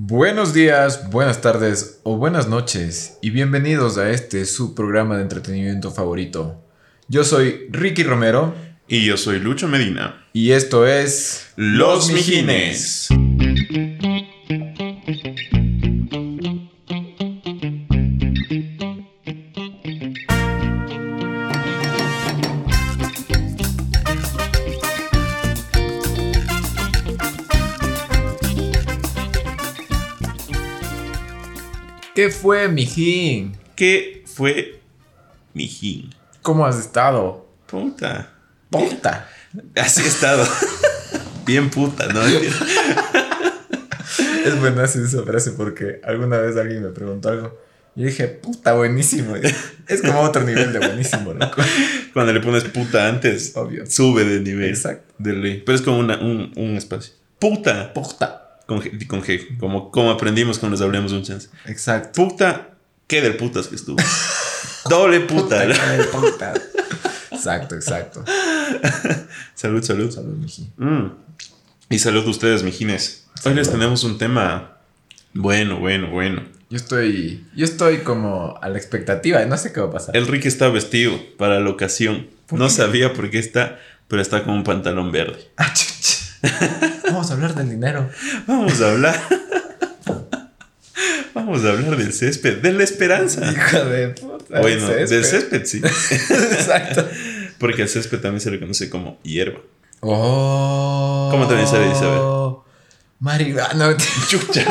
Buenos días, buenas tardes o buenas noches y bienvenidos a este su programa de entretenimiento favorito. Yo soy Ricky Romero Y yo soy Lucho Medina. y esto es Los Mijines. ¿Qué fue, mijín? ¿Qué fue Mijín? ¿Cómo has estado? Puta. Puta. Así he estado. Bien puta, ¿no? Es buena esa frase porque alguna vez alguien me preguntó algo. Y dije, puta, buenísimo. Es como otro nivel de buenísimo, loco. Cuando le pones puta antes, Obvio. sube de nivel. Exacto. De ley. Pero es como una- un, un espacio. Puta. Puta. Con G, con G. Como, como aprendimos cuando nos hablemos un chance. Exacto. Puta. ¿Qué del putas que estuvo? Doble puta. Puta, puta. Exacto, exacto. salud, salud. Salud, mijín. Mm. Y salud a ustedes, mijines. Hoy les tenemos un tema bueno, bueno, bueno. Yo estoy, yo estoy como a la expectativa, no sé qué va a pasar. El Ricky está vestido para la ocasión. No sabía por qué está, pero está con un pantalón verde. Ah, chucha. Vamos a hablar del dinero. Vamos a hablar. Vamos a hablar del césped, de la esperanza. Hijo de puta. Bueno, el del césped, sí. Exacto. Porque el césped también se le conoce como hierba. Oh. ¿Cómo también se le dice? A ver. Marihuana. Chucha.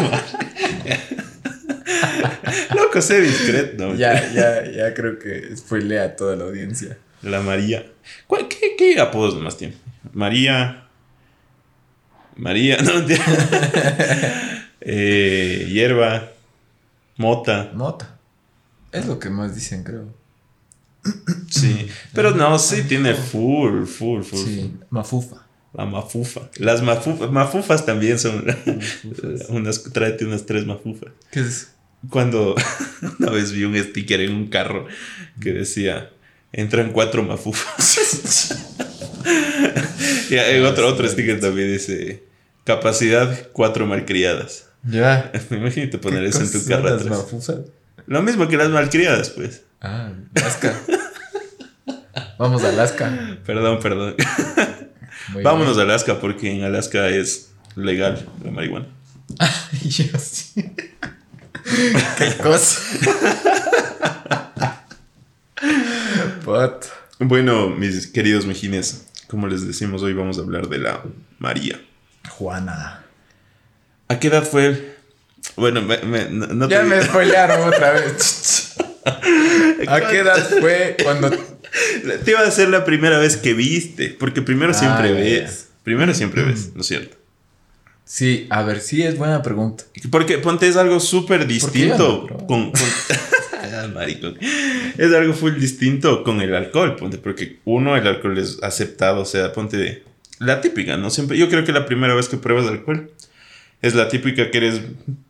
Loco, sé discreto. ¿no? ya, ya, ya creo que spoilea a toda la audiencia. La María. ¿Cuál- qué, qué apodos nomás tiene? María. María, no entiendo. eh, hierba. Mota. Mota. Es lo que más dicen, creo. Sí. Pero no, sí tiene full, full, full. Sí, mafufa. La mafufa. Las mafufa- mafufas también son. unas, tráete unas tres mafufas. ¿Qué es? Cuando una vez vi un sticker en un carro que decía: entran cuatro mafufas. y en otro, otro sticker también dice: capacidad cuatro malcriadas. Ya. Imagínate poner ¿Qué eso en tu carro atrás. Lo mismo que las malcriadas, pues. Ah, Alaska. Vamos a Alaska. Perdón, perdón. Muy Vámonos bien. a Alaska porque en Alaska es legal la marihuana. Y yo sí. Qué cosa. What? Bueno, mis queridos mejines, como les decimos, hoy vamos a hablar de la María. Juana. ¿A qué edad fue? Bueno, me- me- no, Ya me spoilearon otra vez. ¿A qué edad fue cuando Te iba a ser la primera vez que viste, porque primero Ah, siempre ya, ves. Primero siempre ves, ¿no es cierto? Sí, a ver, sí es buena pregunta. Porque ponte es algo súper distinto no, con... con- maricón. Es algo full distinto con el alcohol, ponte, porque uno, el alcohol es aceptado, o sea, ponte la típica, ¿no? Siempre, yo creo que la primera vez que pruebas alcohol es la típica que eres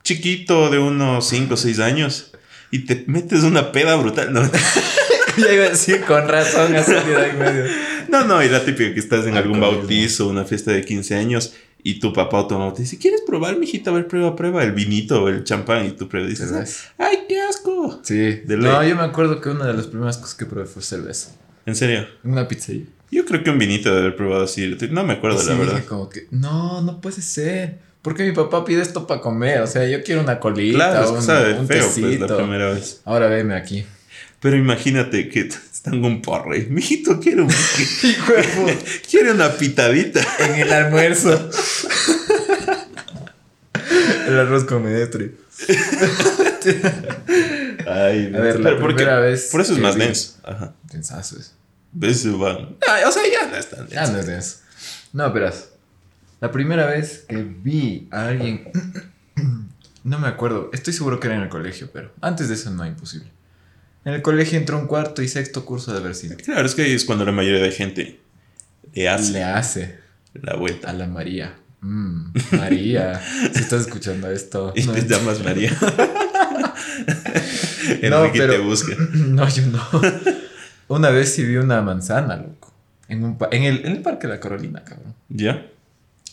chiquito de unos 5 o 6 años y te metes una peda brutal, ¿no? ya iba a decir con razón ha salido ahí medio. No, no, y la típica que estás en algún bautizo, una fiesta de 15 años y tu papá o tu mamá te dice, ¿quieres probar, mijita? A ver, prueba, prueba el vinito o el champán y tú pruebas y dices. ¡ay, qué asco! Sí. De no, yo me acuerdo que una de las primeras cosas que probé fue cerveza. En serio. En una pizzería. Yo creo que un vinito de haber probado así. No me acuerdo, Sí, la verdad. como que, no, no puede ser. ¿Por qué mi papá pide esto para comer? O sea, yo quiero una colita, Claro, un, sabe un feo, pues, la tecito. primera vez. Ahora veme aquí. Pero imagínate que están con un porre. Mijito, quiere, un, quiere una pitadita. En el almuerzo. el arroz con menestre. Ay, A ver, la Pero porque- primera vez Por eso es más vi- denso. Ajá. ¿Ves? Van. Ah, o sea, ya no es tan Ya denso. no es de eso. No, verás. La primera vez que vi a alguien. No me acuerdo. Estoy seguro que era en el colegio, pero antes de eso no, imposible. En el colegio entró un cuarto y sexto curso de haber sido. Claro, es que ahí es cuando la mayoría de gente le hace Le hace la vuelta. a la María. Mm, María, si estás escuchando esto. Y no, te llamas María. Enrique No, te busca. No, yo no. Una vez sí vi una manzana, loco. En, un pa- en, el, en el Parque de la Carolina, cabrón. ¿Ya?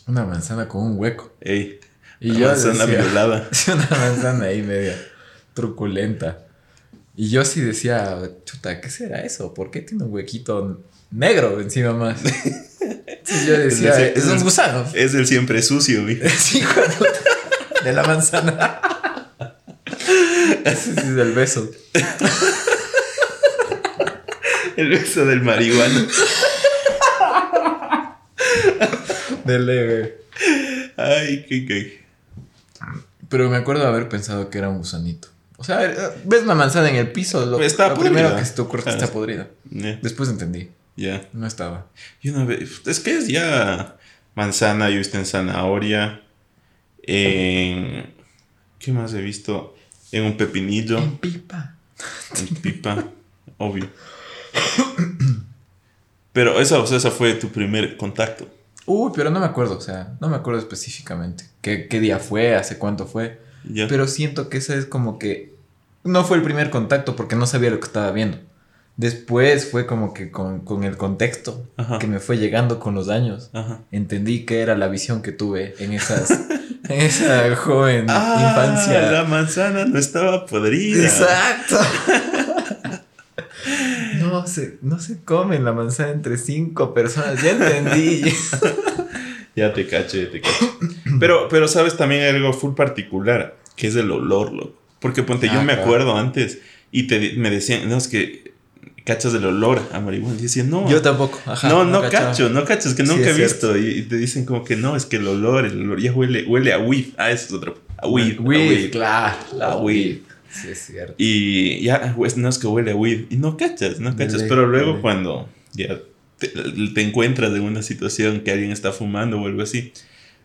Una manzana con un hueco. Ey. Y yo manzana decía, violada. Sí, una manzana ahí media truculenta. Y yo sí decía, chuta, ¿qué será eso? ¿Por qué tiene un huequito negro encima más? Entonces yo decía, Es un gusano. Es el siempre sucio, güey. Hijo de la manzana. Ese sí es el beso. El beso del marihuana. De leve. Ay, qué, qué. Pero me acuerdo de haber pensado que era un gusanito. O sea, ver, ves una manzana en el piso, lo, Está lo primero que se te ocurre que Ah, está podrida. Después entendí, ya. no estaba. Y una vez, es que es ya manzana, yo en zanahoria, en... ¿Qué más he visto? En un pepinillo, En pipa. en pipa, obvio. Pero esa, o sea, esa fue tu primer contacto. Uy, pero no me acuerdo, o sea, no me acuerdo específicamente qué, qué día fue, hace cuánto fue. Ya. Pero siento que ese es como que no fue el primer contacto porque no sabía lo que estaba viendo. Después fue como que con, con el contexto Ajá. que me fue llegando con los años. Ajá. Entendí que era la visión que tuve en esas en esa joven Ah, infancia. la manzana no estaba podrida. Exacto. No se, no se comen la manzana entre cinco personas. Ya entendí. Ya te caché, ya te caché. Pero, pero sabes también algo full particular, que es el olor, loco. Porque ponte, yo Ah, me claro. acuerdo antes y te, me decían, no, es que cachas el olor a marihuana. Y decía, no, Yo tampoco. Ajá, no, no, cachaba. cacho, no cacho, es que nunca he visto. Y, y te dicen como que no, es que el olor, el olor ya huele, huele a weed. Ah, eso es otro. A weed. a Weed, weed. claro. La A weed. weed. Sí, es cierto. Y ya, pues no es que huele a weed. Y no cachas, no cachas. Dele, Pero luego dele. cuando ya te, te encuentras en una situación que alguien está fumando o algo así,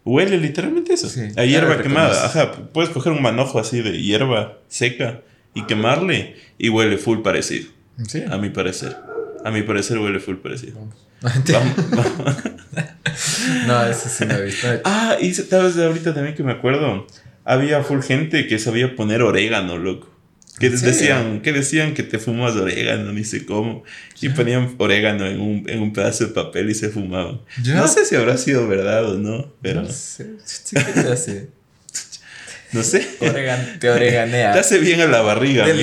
huele literalmente eso. Sí, a hierba lo quemada. Ajá, puedes coger un manojo así de hierba seca y quemarle y huele full parecido. Sí. A mi parecer. A mi parecer huele full parecido. Vamos. Vamos, vamos. No, eso sí no he visto. Ah, y sabes ahorita también que me acuerdo. Había full gente que sabía poner orégano, loco. Que decían, que decían que te fumas orégano, ni sé cómo. Y ponían orégano en un, en un pedazo de papel y se fumaban. No sé si habrá sido verdad o no, pero No sé. ¿Qué te hace? no sé. Oregan- te oreganea. Te hace bien a la barriga.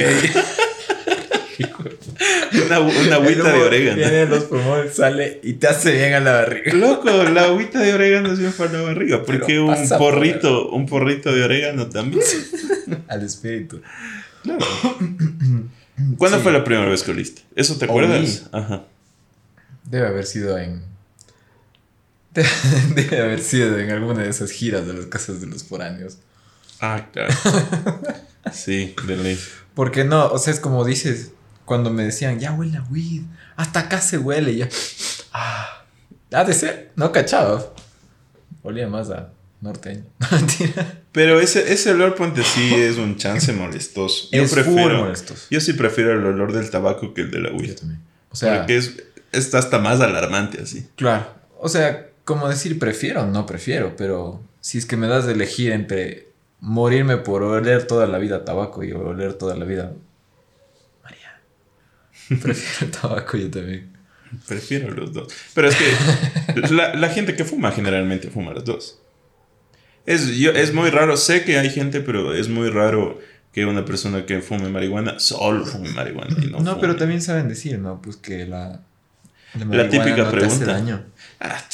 Una, una agüita de orégano. Viene los pulmones, sale y te hace bien a la barriga. Loco, la agüita de orégano es bien para la barriga. Porque un pasa por- porrito, un porrito de orégano también. Al espíritu. Claro. ¿Cuándo Sí. fue la primera vez que oliste? ¿Eso te acuerdas? Ajá. Debe haber sido en. Debe, haber sido en alguna de esas giras de las casas de los foráneos. Ah, claro. sí, de ley. Porque no, o sea, es como dices, cuando me decían, ya huele a weed, hasta acá se huele, y yo, ah, ha de ser, no cachaba. Olía más a norteño. Pero ese, ese olor, ponte sí, es un chance molestoso. Yo Es prefiero. molestos. Yo sí prefiero el olor del tabaco que el de la Yo weed. también. O sea, Porque es, es hasta más alarmante así. claro. O sea, como decir prefiero, no prefiero, pero si es que me das de elegir entre morirme por oler toda la vida tabaco y oler toda la vida. María. Prefiero el tabaco yo también. Prefiero los dos. Pero es que la, la gente que fuma generalmente fuma los dos. Es, yo, es muy raro, sé que hay gente, pero es muy raro que una persona que fume marihuana solo fume marihuana. Y no, No, fume. pero también saben decir, ¿no? Pues que la. La, típica no te hace pregunta. daño. Ah,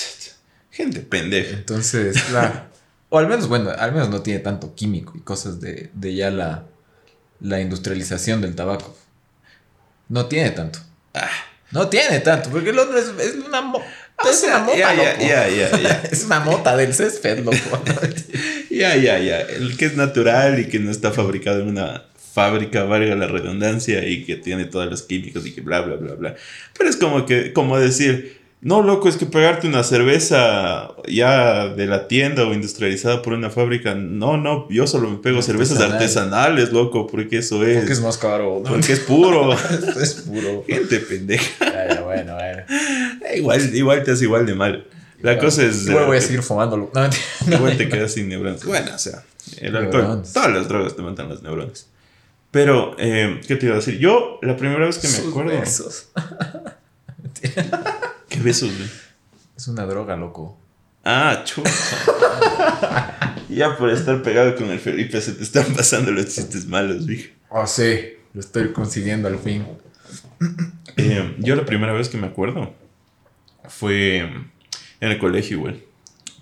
gente pendeja. Entonces, claro. o al menos, bueno, al menos no tiene tanto químico y cosas de, de ya la, la industrialización del tabaco. No tiene tanto. Ah, No tiene tanto, porque el otro es, es una, mo- o es sea, una mota, ya, loco. ya, ya, ya. Es una mota del césped, loco. Ya, ya, ya. El que es natural y que no está fabricado en una fábrica, valga la redundancia, y que tiene todos los químicos y que bla, bla, bla, bla. Pero es como que, como decir, no, loco, es que pagarte una cerveza ya de la tienda o industrializada por una fábrica. No, no, yo solo me pego cervezas Artesanal. artesanales, loco, porque eso es. Porque es más caro. ¿no? Porque es puro. Es puro. Gente pendeja. Ya, ya, bueno, bueno. Igual, igual te hace igual de mal. La cosa es. Igual voy a eh, seguir fumándolo. No, mentira. Igual te quedas sin neuronas. Bueno, o sea, el alcohol, todas las drogas te matan las neuronas. Pero, eh, ¿qué te iba a decir? Yo, la primera vez que me Sus acuerdo. besos. ¿Qué besos, güey? Es una droga, loco. Ah, chucha. Ya por estar pegado con el Felipe se te están pasando los chistes malos, viejo. Oh, sí, lo estoy consiguiendo al fin. Eh, yo la primera vez que me acuerdo fue en el colegio, güey.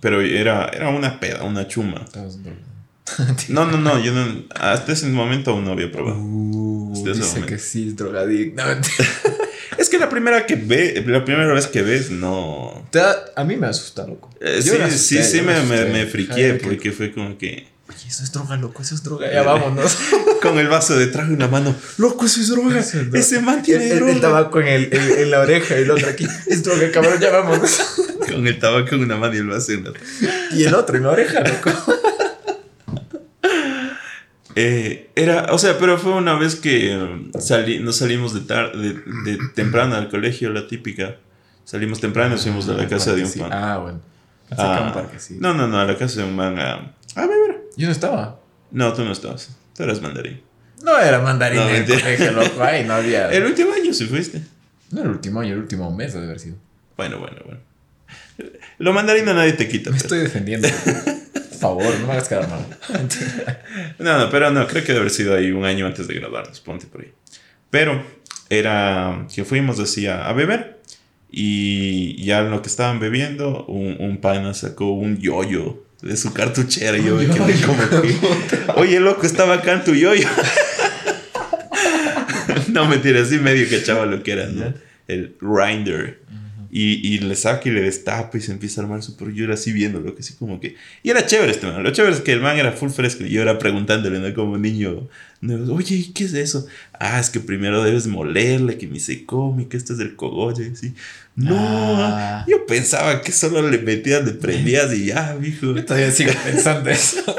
Pero era, era una peda, una chuma. No, no, no, yo no, hasta ese momento aún no había probado. Uh, dice momento. que sí es drogadicto. No, mentira. Es que la primera que ve, la primera vez que ves, no. Da- a mí me asusta, loco. Eh, sí, sí, sí, me, me, me friqué Ay, porque fue como que. Oye, eso es droga, loco, eso es droga. Ya vámonos. Con el vaso de trago en la mano. Loco, eso es droga. Eso es droga. Ese man tiene el, el- droga. el tabaco en, el, en la oreja y el otro aquí. Es droga, cabrón, ya vámonos. Con el tabaco en una mano y el vaso en la otra. Y el otro en la oreja, loco. Eh, era, o sea, pero fue una vez que um, salí, nos salimos de, tar- de, de temprano al colegio, la típica. Salimos temprano y nos fuimos a la casa de un Sí. pan. Ah, bueno. Ah, parque, sí. No, no, no, a la casa de un man a, a beber. Yo no estaba. No, tú no estabas. Tú eras mandarín. No era mandarín No, en el colegio, loco. Ay, no había. El último año sí fuiste. No el último año, el último mes debe haber sido. Bueno, bueno, bueno. Lo mandarín a nadie te quita. Me pero- estoy defendiendo. Favor, no me hagas quedar mal. No, no, pero no, creo que debe haber sido ahí un año antes de graduarnos, ponte por ahí. Pero era que fuimos así a, beber y ya en lo que estaban bebiendo, un, un pana sacó un yoyo de su cartuchera y yo me quedé como que, oye, loco, estaba acá en tu yoyo. no, mentira, sí medio que echaba lo que era, ¿no? El grinder. Y, y le saca y le destapa y se empieza a armar su yo era así viéndolo, que así como que... Y era chévere este man. Lo chévere es que el man era full fresco y yo era preguntándole, ¿no? Como niño, nuevo, oye, ¿qué es eso? Ah, es que primero debes molerle, que ni se come, que esto es del cogollo y así. No, Ah. yo pensaba que solo le metías, le prendías y ya, viejo. Yo todavía sigo pensando eso.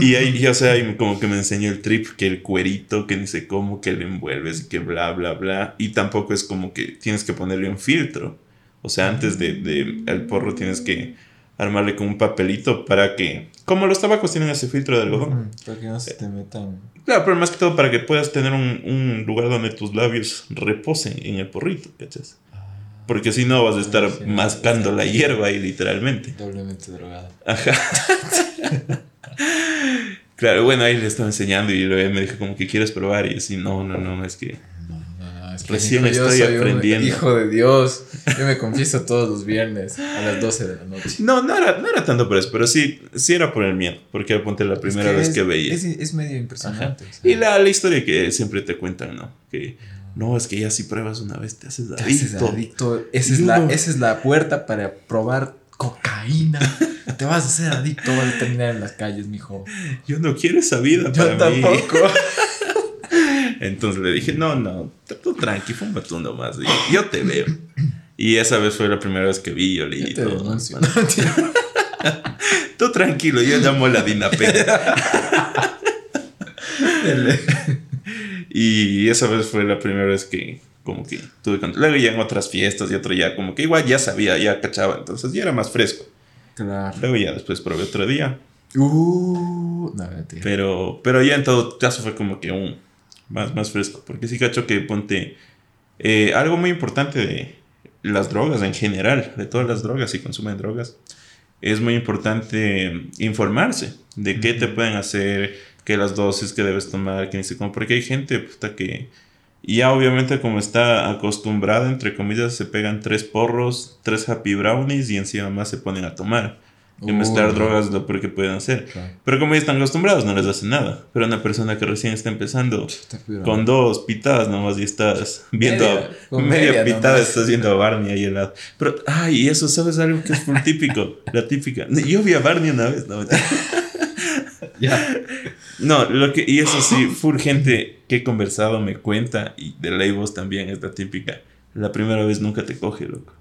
Y ahí, y, o sea, ahí como que me enseñó el trip, que el cuerito, que ni sé cómo, que le envuelves y que bla, bla, bla. Y tampoco es como que tienes que ponerle un filtro. O sea, antes de, de el porro tienes que armarle con un papelito para que... Como los tabacos tienen ese filtro de algodón. Para que no se te metan. Claro, pero más que todo para que puedas tener un, un lugar donde tus labios reposen en el porrito, ¿cachas? Porque si no vas a estar Ah, sí, mascando sí. la hierba ahí literalmente. Doblemente drogado. Ajá. claro, bueno, ahí le estaba enseñando y luego me dijo como que quieres probar y así, no, no, no, es que... No. Es que Recién hijo, yo estoy soy un aprendiendo. hijo de Dios. Yo me confieso todos los viernes a las 12 de la noche. No, no era, no era tanto por eso, pero sí, sí era por el miedo, porque era ponte la primera Es vez es- que veía. Es, es medio impresionante. o sea, Y la, la historia que siempre te cuentan, ¿no? Que no, es que ya si pruebas una vez te haces te haces adicto. adicto. Esa es, la, esa es la puerta para probar cocaína. te vas a hacer adicto, vas a terminar en las calles, mijo. Yo no quiero esa vida Yo para mí. tampoco. Entonces le dije, no, no, tú tranqui, fuma tú nomás. Y yo te veo. Y esa vez fue la primera vez que vi, yo leí Yo te todo. Tú tranquilo, yo llamo a la Dinapet. y esa vez fue la primera vez que como que tuve control. Luego ya en otras fiestas y otro ya como que igual ya sabía, ya cachaba, entonces ya era más fresco. Claro. Luego ya después probé otro día, Uh, no, mentira. pero, pero ya en todo caso fue como que un más, más fresco, porque sí cacho que ponte eh, algo muy importante de las drogas en general, de todas las drogas, si consumen drogas, es muy importante informarse de qué te pueden hacer, qué las dosis que debes tomar, que ni sé cómo, porque hay gente puta, que ya obviamente como está acostumbrada, entre comillas, se pegan tres porros, tres happy brownies y encima más se ponen a tomar. Y Uh, mezclar drogas es lo peor que pueden hacer. Claro. Pero como ya están acostumbrados, no les hace nada. Pero una persona que recién está empezando con dos pitadas nomás y estás viendo Media, media, pitada, nomás. estás viendo a Barney ahí al lado. Pero, ay, y eso, ¿sabes algo que es full típico? La típica. Yo vi a Barney una vez, no, Ya. no, lo que, y eso sí, full gente que he conversado me cuenta, y de ley vos también es la típica. La primera vez nunca te coge, loco.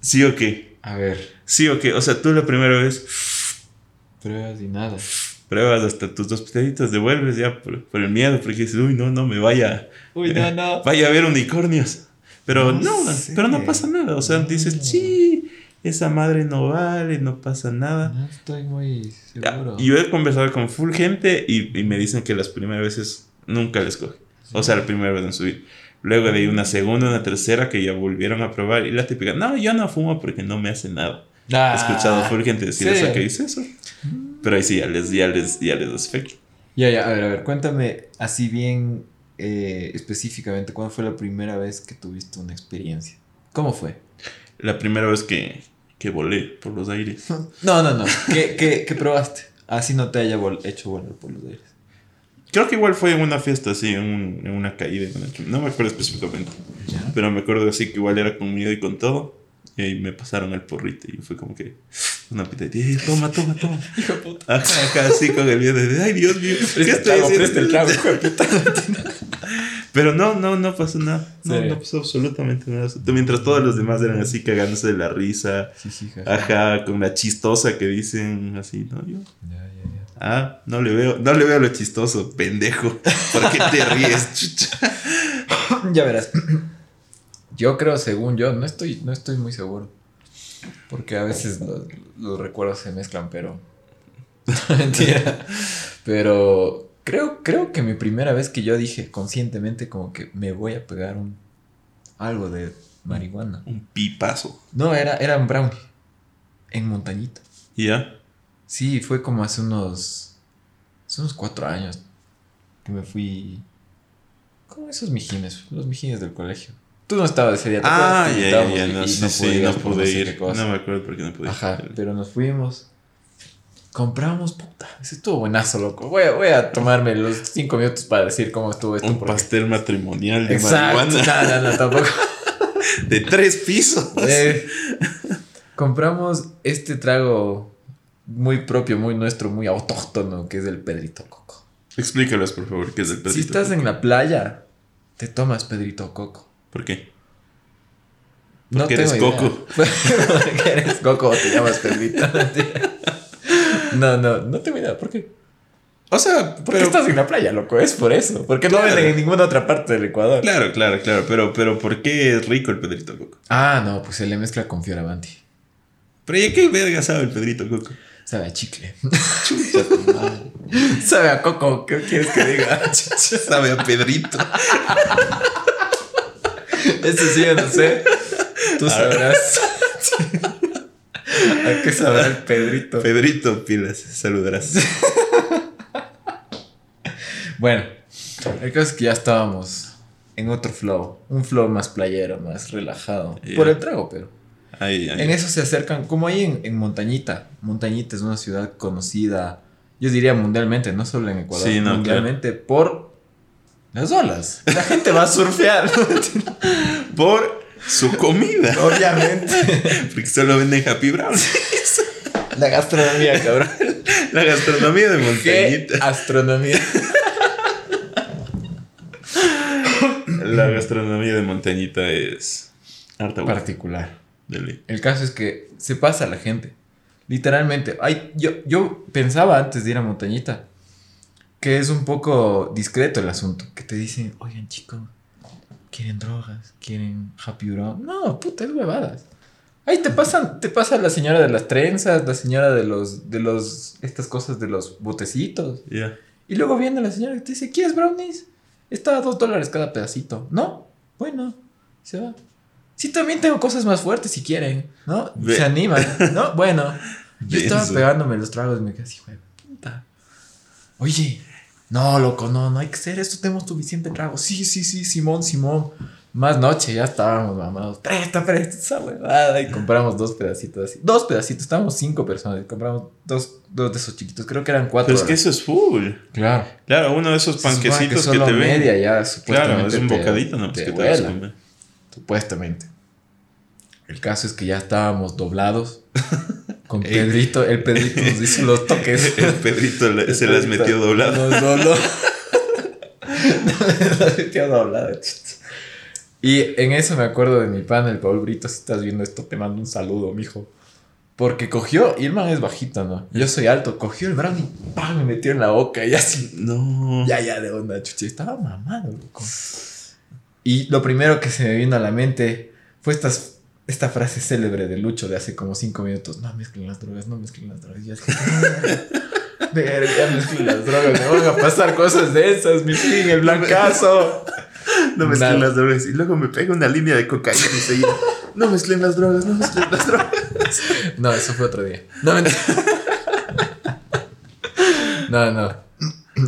¿Sí o qué? A ver, Sí o qué. O sea, tú la primera vez pruebas y nada. pruebas hasta tus dos pitaditas, devuelves ya por, por el miedo, porque dices, uy, no, no me vaya, Uy, no, no. vaya a ver unicornios. Pero No no, pero no pasa nada. O sea, dices, sí, esa madre no vale, no pasa nada. No estoy muy seguro. Y yo he conversado con full gente y, y me dicen que las primeras veces nunca les coge. O sea, la primera vez en su vida. Luego de ahí una segunda, una tercera que ya volvieron a probar. Y la típica, no, yo no fumo porque no me hace nada. He escuchado full gente decir sí. eso que dice eso. Pero ahí sí, ya les, ya les, ya les das efecto. Ya, ya, a ver, a ver, cuéntame así bien eh, específicamente, ¿cuándo fue la primera vez que tuviste una experiencia? ¿Cómo fue? La primera vez que, que volé por los aires. No, no, no. ¿Qué, qué, qué probaste? Así no te haya vol- hecho volar por los aires. Creo que igual fue en una fiesta así, en, un- en una caída. No me acuerdo específicamente. ¿Ya? Pero me acuerdo así que igual era con miedo y con todo. Y ahí me pasaron el porrito y fue como que una pita y "Eh, toma, toma, toma. Hijo puta. Ajá, ajá, así con el miedo de, ay Dios mío, ¿qué estoy haciendo? presta el trago, hijo de puta. Pero no, no, no pasó nada. No, no pasó absolutamente nada. Mientras todos los demás eran así cagándose de la risa. Sí, sí. Ajá, con la chistosa que dicen así, ¿no? Yo, Ya, ya, ya. ah, no le veo, no le veo lo chistoso, pendejo. ¿Por qué te ríes, chucha? Ya verás. Yo creo, según yo, no estoy, no estoy muy seguro. Porque a veces los, los recuerdos se mezclan, pero. Mentira. Pero creo, creo que mi primera vez que yo dije conscientemente, como que me voy a pegar un. algo de marihuana. Un pipazo. No, era, era un brownie. En montañita. ¿Y ya? Sí, fue como hace unos. Hace unos cuatro años. Que me fui. Con esos mijines, los mijines del colegio. Tú no estabas ese día, ¿te Ah, ya, ya, ya, no, sí, sí, podías no pude ir. No me acuerdo por qué no pude ir. Ajá, pero nos fuimos. Compramos, puta, ese estuvo buenazo, loco. Voy a, voy a tomarme los cinco minutos para decir cómo estuvo esto. Un porque- pastel matrimonial de Exacto, marihuana no, no, no, tampoco. de tres pisos. Eh, compramos este trago muy propio, muy nuestro, muy autóctono, que es el Pedrito Coco. Explícalos, por favor, qué es el Si pedrito. estás en la playa, te tomas Pedrito Coco. ¿Por qué? No Porque eres. Coco. Porque eres Coco o te llamas Pedrito. no, no, no tengo idea. ¿Por qué? O sea, Porque pero... estás en la playa, loco. Es por eso. Porque no venden en ninguna otra parte del Ecuador. Claro, claro, claro. Pero, pero ¿por qué es rico el Pedrito Coco? Ah, no, pues se le mezcla con Fioravanti. Pero ¿y qué verga sabe el Pedrito Coco? Sabe a chicle. Sabe a Coco. ¿Qué quieres que diga? Sabe a Pedrito. Eso sí, yo no sé. Tú sabrás. ¿A qué sabrá el Pedrito? Pedrito Pilas, saludarás. Bueno, el caso es que ya estábamos en otro flow. Un flow más playero, más relajado. Por el trago, pero. Ahí, ahí. En eso se acercan, como ahí en, en Montañita. Montañita es una ciudad conocida, yo diría mundialmente, no solo en Ecuador, Sí, no, mundialmente por las olas. La gente va a surfear, Por su comida. obviamente. Porque solo venden Happy Brown. La gastronomía, cabrón. La gastronomía de ¿Qué Montañita. astronomía? La gastronomía de Montañita es harta. Particular. El caso es que se pasa la gente. Literalmente. Ay, yo, yo pensaba antes de ir a Montañita que es un poco discreto el asunto. Que te dicen, oigan chicos, ¿quieren drogas? ¿Quieren happy brown? No, puta, es huevadas. Ahí te pasan, te pasa la señora de las trenzas, la señora de los, de los, estas cosas de los botecitos. Y luego viene la señora y te dice, ¿quieres brownies? Está a dos dólares cada pedacito. No, bueno, se va. Sí, también tengo cosas más fuertes si quieren, ¿no? Se animan, ¿no? Bueno, yo estaba pegándome los tragos y me quedé así, puta. Oye, no, loco, no, no hay que hacer esto, tenemos suficiente trago. Sí, sí, sí, Simón, Simón. Más noche, ya estábamos mamados. Presta, presta esa huevada. Y compramos dos pedacitos así. Dos pedacitos, estábamos cinco personas. y compramos dos, dos de esos chiquitos. Creo que eran cuatro. Pero es que eso es full. Claro. Claro, uno de esos panquecitos que, te ven. media ya, Claro, es un bocadito, ¿no? te Pues que te vas a comer. Supuestamente. El caso es que ya estábamos doblados. Con Ey. Pedrito. El Pedrito nos hizo los toques. El Pedrito se las metió doblado. Nos dobló. Nos metió doblado. Y en eso me acuerdo de mi pan, el Paul Brito. Si estás viendo esto, te mando un saludo, mijo. Porque cogió, y el man es bajito, ¿no? Yo soy alto, cogió el brownie, ¡pam! me metió en la boca y así. No. Ya, ya, de onda, chuchi. Estaba mamado, loco. Y lo primero que se me vino a la mente fue estas, esta frase célebre de Lucho de hace como cinco minutos. No mezclen las drogas, no mezclen las drogas. Y yo así, Verga, ya mezclen las drogas. Me van a pasar cosas de esas, mi fin, el blancazo. No mezclen Nada. las drogas. Y luego me pega una línea de cocaína y seguía. No mezclen las drogas, no mezclen las drogas. No, eso fue otro día. No. No, no.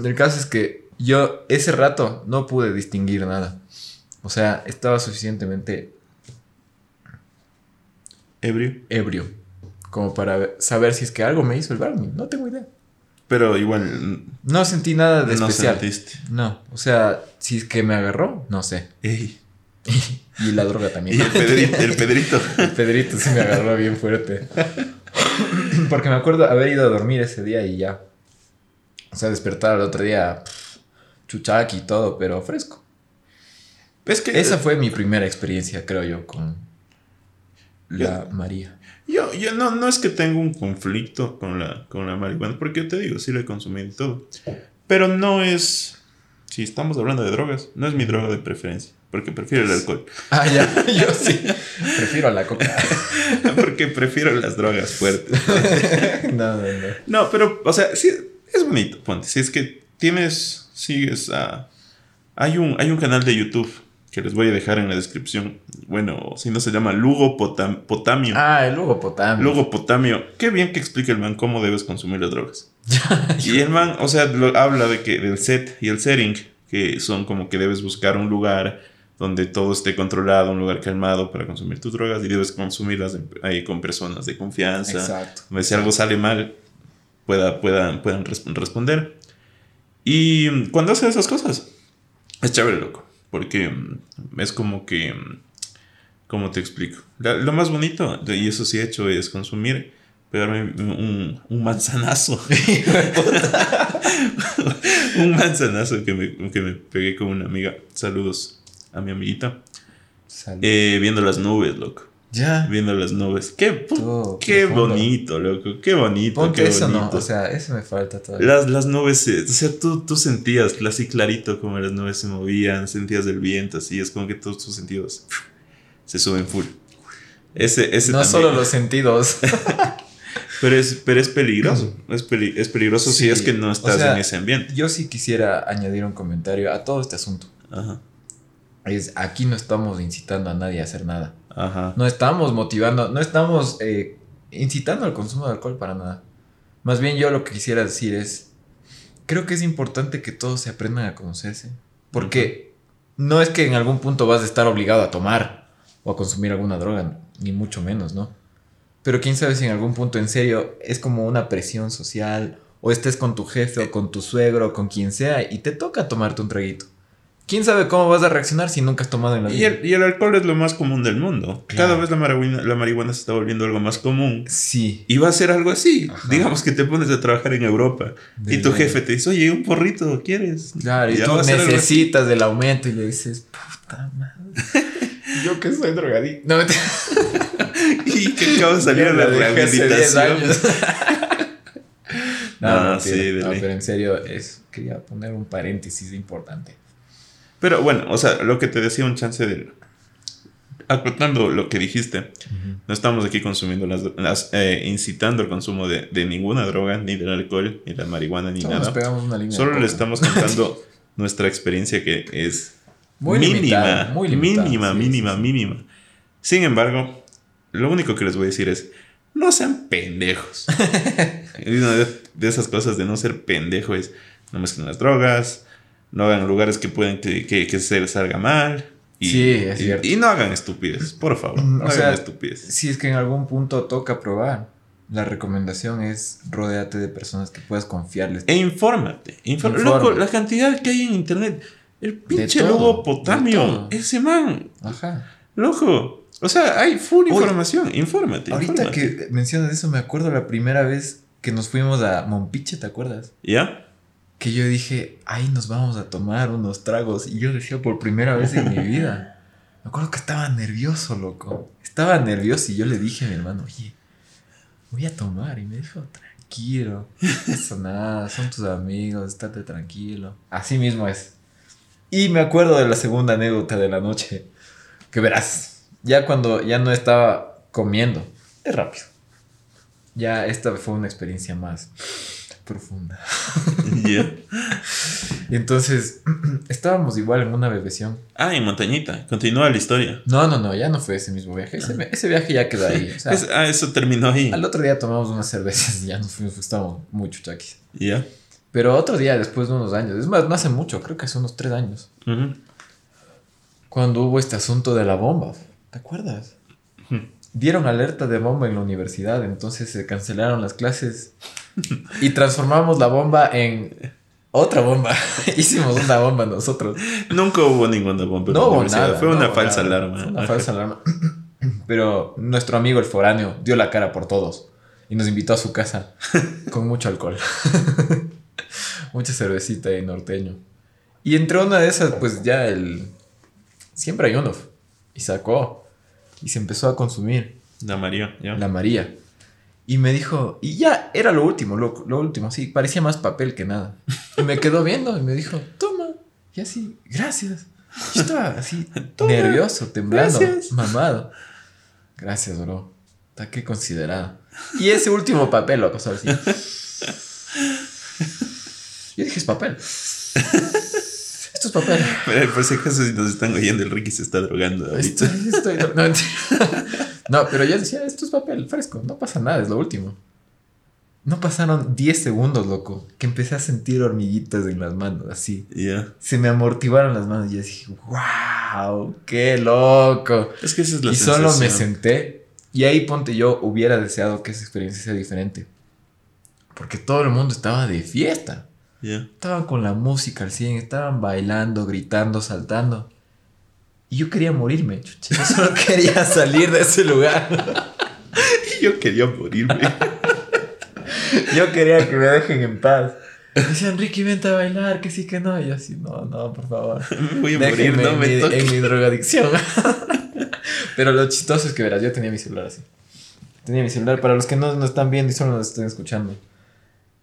El caso es que yo ese rato no pude distinguir nada. O sea, estaba suficientemente Ebrio. ebrio como para saber si es que algo me hizo el Barney. No tengo idea. Pero igual No sentí nada de no especial. sentiste. No, o sea, si es que me agarró, no sé. Ey. Y la droga Y también. el Pedrito. El Pedrito. El Pedrito sí me agarró bien fuerte. Porque me acuerdo haber ido a dormir ese día y ya. O sea, despertar al otro día pff, chuchaqui y todo, pero fresco. Es que Esa fue mi primera experiencia, creo yo, con la María. Yo, yo no, no es que tenga un conflicto con la, con la marihuana, porque yo te digo, sí la he consumido y todo. Pero no es, si estamos hablando de drogas, no es mi droga de preferencia, porque prefiero el alcohol. Ah, ya, yo sí. Prefiero la coca. porque prefiero las drogas fuertes. No, no, no. No, pero, o sea, sí, es bonito, ponte. Si es que tienes, sigues a... Hay un, hay un canal de YouTube que les voy a dejar en la descripción. Bueno, si no se llama Lugo Potam- Potamio. Ah, el Lugo Potamio. Luego Potamio, qué bien que explica el man cómo debes consumir las drogas. y el man, o sea, lo- habla de que del set y el setting, que son como que debes buscar un lugar donde todo esté controlado, un lugar calmado para consumir tus drogas y debes consumirlas ahí con personas de confianza. Exacto. Donde si algo sale mal, pueda, puedan, puedan res- responder. Y cuando hace esas cosas, es chévere, loco. Porque mm, es como que. mm, ¿Cómo te explico? La- lo más bonito, y eso sí he hecho, es consumir, pegarme un, un manzanazo. un manzanazo que me, que me pegué con una amiga. Saludos a mi amiguita. Eh, viendo las nubes, loco. Ya. Viendo las nubes. Qué, Todo qué profundo. bonito, loco. Qué bonito. Ponte qué eso, bonito. no. O sea, eso me falta todavía. Las, las nubes, se- o sea, tú, tú sentías así clarito como las nubes se movían, sentías el viento, así, es como que todos tus sentidos se suben full. Ese, ese no también. solo los sentidos. Pero es, pero es peligroso, es, peli- es peligroso si es que no o estás sea, en ese ambiente. Yo sí quisiera añadir un comentario a todo este asunto. Ajá, Es, aquí no estamos incitando a nadie a hacer nada. ajá. No estamos motivando, no estamos eh, incitando al consumo de alcohol para nada. Más bien yo lo que quisiera decir es, creo que es importante que todos se aprendan a conocerse. Porque no es que en algún punto vas a estar obligado a tomar o a consumir alguna droga, ni mucho menos, ¿no? Pero quién sabe si en algún punto en serio es como una presión social o estés con tu jefe o con tu suegro o con quien sea y te toca tomarte un traguito. ¿Quién sabe cómo vas a reaccionar si nunca has tomado en la Y vida? el, y el alcohol es lo más común del mundo. Claro. Cada vez la marihuana, la marihuana se está volviendo algo más común. Sí. Y va a ser algo así. Ajá. Digamos que te pones a trabajar en Europa y tu De- jefe te dice, oye, un porrito, ¿quieres? Claro, y Ya tú necesitas del aumento y le dices, puta madre. Yo que soy drogadicto. No. Y que acaba de salir a la Ya dejé hace 10 rehabilitación. no, No, mentira. sí, de No, pero en serio, es, quería poner un paréntesis importante. Pero bueno, o sea, lo que te decía un chance de... Acotando lo que dijiste, no estamos aquí consumiendo las... las, eh, incitando el consumo de, de ninguna droga, ni del alcohol, ni la marihuana, ni nos nada. pegamos una línea. Solo le estamos contando nuestra experiencia que es Muy mínima, limitada, muy limitada, mínima, sí, mínima, sí, mínima. Sin embargo, lo único que les voy a decir es, no sean pendejos. y una de, de esas cosas de no ser pendejo es, no mezclen las drogas, no hagan lugares que pueden que, que, que se les salga mal. Y, Sí, es y- cierto. y no hagan estupidez, por favor. Mm, No o hagan sea, estupidez. Si es que en algún punto toca probar, la recomendación es rodearte de personas que puedas confiarles. E infórmate. Infor- Informa. Loco, la cantidad que hay en internet. El pinche todo, lobo de potamio. Ese man. Ajá. Loco. O sea, hay full Oye, información. Infórmate. Ahorita infórmate. que mencionas eso, me acuerdo la primera vez que nos fuimos a Mompiche, ¿te acuerdas? ¿Ya? Que yo dije, ahí nos vamos a tomar unos tragos. Y yo decía por primera vez en mi vida. Me acuerdo que estaba nervioso, loco. Estaba nervioso y yo le dije a mi hermano, oye, voy a tomar. Y me dijo, tranquilo. Eso nada, son tus amigos, estate tranquilo. Así mismo es. Y me acuerdo de la segunda anécdota de la noche. Que verás, ya cuando ya no estaba comiendo, es rápido. Ya esta fue una experiencia más profunda. Ya. Y entonces estábamos igual en una bebeción. Ah, en Montañita. Continúa la historia. No, no, no, ya no fue ese mismo viaje. Ese, ese viaje ya quedó ahí. O sea, Es- ah, eso terminó ahí. al otro día tomamos unas cervezas y ya nos fuimos, estábamos muy chuchaquis. Ya. Pero otro día, después de unos años, es más, no hace mucho, creo que hace unos tres años, cuando hubo este asunto de la bomba. ¿Te acuerdas? Dieron alerta de bomba en la universidad, entonces se cancelaron las clases y transformamos la bomba en otra bomba. Hicimos una bomba nosotros. Nunca hubo ninguna bomba No hubo nada. Fue no una hubo falsa nada. alarma. Fue una Ajá. falsa alarma. Pero nuestro amigo el foráneo dio la cara por todos y nos invitó a su casa con mucho alcohol. Mucha cervecita y norteño. Y entre una de esas, pues ya el. Siempre hay uno. Y sacó. Y se empezó a consumir La María, ya. la María. Y me dijo, y ya era lo último, lo, lo último, sí, parecía más papel que nada. Y me quedó viendo y me dijo, toma. Y así, gracias. Yo estaba así, Toma, nervioso, temblando, gracias. mamado. Gracias, bro. Está que considerado. Y ese último papel, loco, ¿sabes? Así. Yo dije, es papel. Esto es papel. Pero por si acaso si nos están oyendo, el Ricky se está drogando ahorita. Estoy, estoy- no. No, pero yo decía, esto es papel fresco, no pasa nada, es lo último. No pasaron 10 segundos, loco, que empecé a sentir hormiguitas en las manos, así. Ya. Se me amortiguaron las manos y yo dije, wow, qué loco. Es que esa es la y solo me senté y ahí ponte yo hubiera deseado que esa experiencia sea diferente. Porque todo el mundo estaba de fiesta. Ya. Estaban con la música al 100, estaban bailando, gritando, saltando. Y yo quería morirme, chucha. Yo solo quería salir de ese lugar. Y yo quería morirme. Yo quería que me dejen en paz. Decían, Ricky, vente a bailar, que sí, que no. Y yo así, no, no, por favor. voy a morir, Déjenme no en, me mi, toques. en mi drogadicción. Pero lo chistoso es que, verás, yo tenía mi celular así. Tenía mi celular, para los que no nos están viendo y solo nos están escuchando.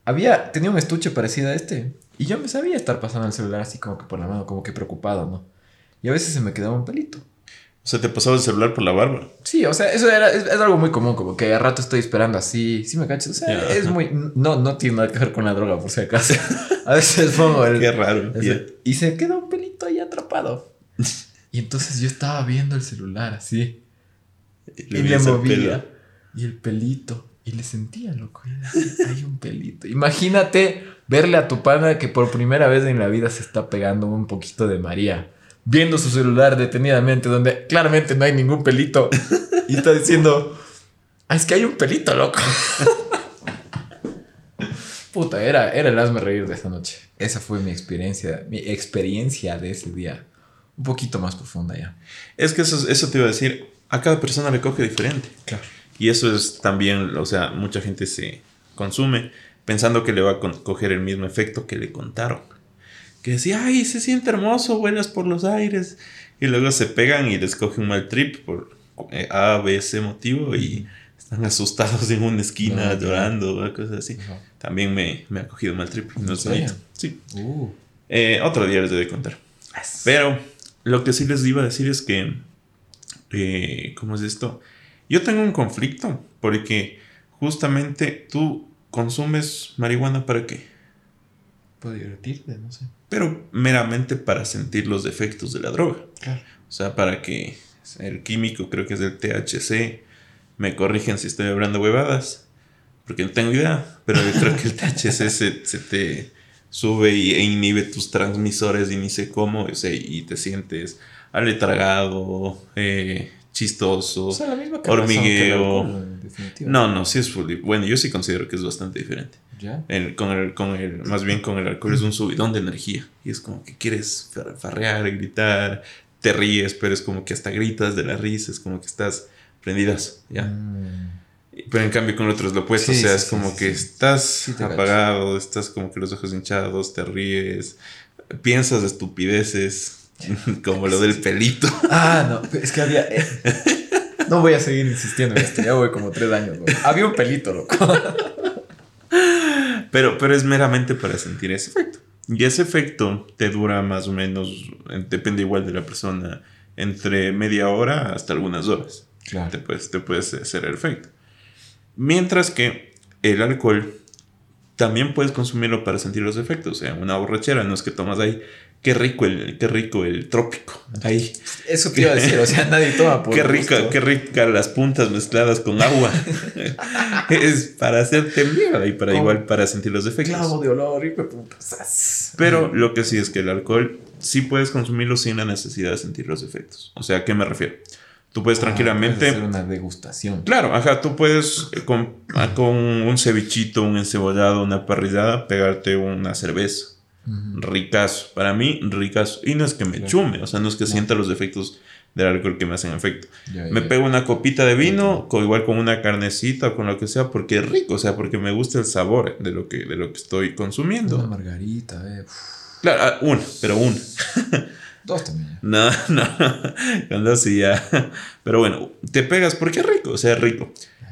Había, tenía un estuche parecido a este. Y yo me sabía estar pasando el celular así como que por la mano, como que preocupado, ¿no? Y a veces se me quedaba un pelito. O sea, te pasaba el celular por la barba. Sí, o sea, eso era, es, es algo muy común, como que a rato estoy esperando así, sí me cachas, o sea, es muy, no, no tiene nada que ver con la droga, por si acaso. A veces pongo el... Qué raro. Y se queda un pelito ahí atrapado. Y entonces yo estaba viendo el celular así, y le movía, y el pelito, y le sentía, loco, hay un pelito. Imagínate verle a tu pana que por primera vez en la vida se está pegando un poquito de María, viendo su celular detenidamente, donde claramente no hay ningún pelito, y está diciendo, "Ah, es que hay un pelito, loco. Puta, era, era el hazme reír de esa noche. Esa fue mi experiencia, mi experiencia de ese día. Un poquito más profunda ya. Es que eso, eso te iba a decir. A cada persona le coge diferente. Claro. Y eso es también, o sea, mucha gente se consume pensando que le va a coger el mismo efecto que le contaron. Que decía, ay, se siente hermoso, vuelas por los aires. Y luego se pegan y les coge un mal trip por eh, A, B, C motivo y están asustados en una esquina claro. llorando o cosas así. Ajá. También me, me ha cogido mal trip. No ¿En es bonito. Sí. Uh. Eh, otro día les debe contar. Pero lo que sí les iba a decir es que, eh, ¿cómo es esto? Yo tengo un conflicto porque justamente tú consumes marihuana para qué? Puedo divertirte, no sé. Pero meramente para sentir los defectos de la droga. Claro. O sea, para que el químico, creo que es el THC, me corrigen si estoy hablando huevadas, porque no tengo idea, pero yo creo que el THC se, se te sube y, e inhibe tus transmisores y ni sé cómo, o sea, y te sientes aletargado, eh, chistoso. O sea, hormigueo. Alcohol, en definitiva. No, no, sí es full. Bueno, yo sí considero que es bastante diferente. ¿Ya? El- con el, con el, más bien con el alcohol es un subidón de energía. Y es como que quieres far- farrear, gritar, te ríes, pero es como que hasta gritas de la risa, es como que estás prendidas, ¿ya? Mm. Pero en cambio con el otro es lo opuesto, Sí, o sea, sí, es como sí, que estás apagado, estás como que los ojos hinchados, te ríes, piensas estupideces, como lo del pelito. Ah, no, es que había. eh, No voy a seguir insistiendo en esto, ya voy como tres años. loco. Había un pelito, loco. Pero, pero es meramente para sentir ese efecto. Y ese efecto te dura más o menos, eh, depende igual de la persona, entre media hora hasta algunas horas. Claro. Te puedes, te puedes hacer el efecto. Mientras que el alcohol también puedes consumirlo para sentir los efectos. O sea, una borrachera no es que tomas ahí. Qué rico el, qué rico el trópico. Ahí. Eso te iba a decir, o sea, nadie toma por Qué rica, qué rica las puntas mezcladas con agua. es para hacerte mierda y para igual para sentir los efectos. Clavo de olor y Pero lo que sí es que el alcohol sí puedes consumirlo sin la necesidad de sentir los efectos. O sea, ¿a qué me refiero? Tú puedes ah, tranquilamente. hacer una degustación. Claro, ajá, tú puedes eh, con, ah, con, un cevichito, un encebollado, una parrillada, pegarte una cerveza. Ricazo. Para mí, ricazo. Y no es que me chume, o sea, no es que sienta los efectos del alcohol que me hacen efecto. me pego una copita de vino, igual con una carnecita o con lo que sea, porque es rico, o sea, porque me gusta el sabor de lo que, de lo que estoy consumiendo. Una margarita, eh. Claro, ah, una, pero una. Dos también. No, no, cuando sí ya. Pero bueno, te pegas porque es rico, o sea, es rico.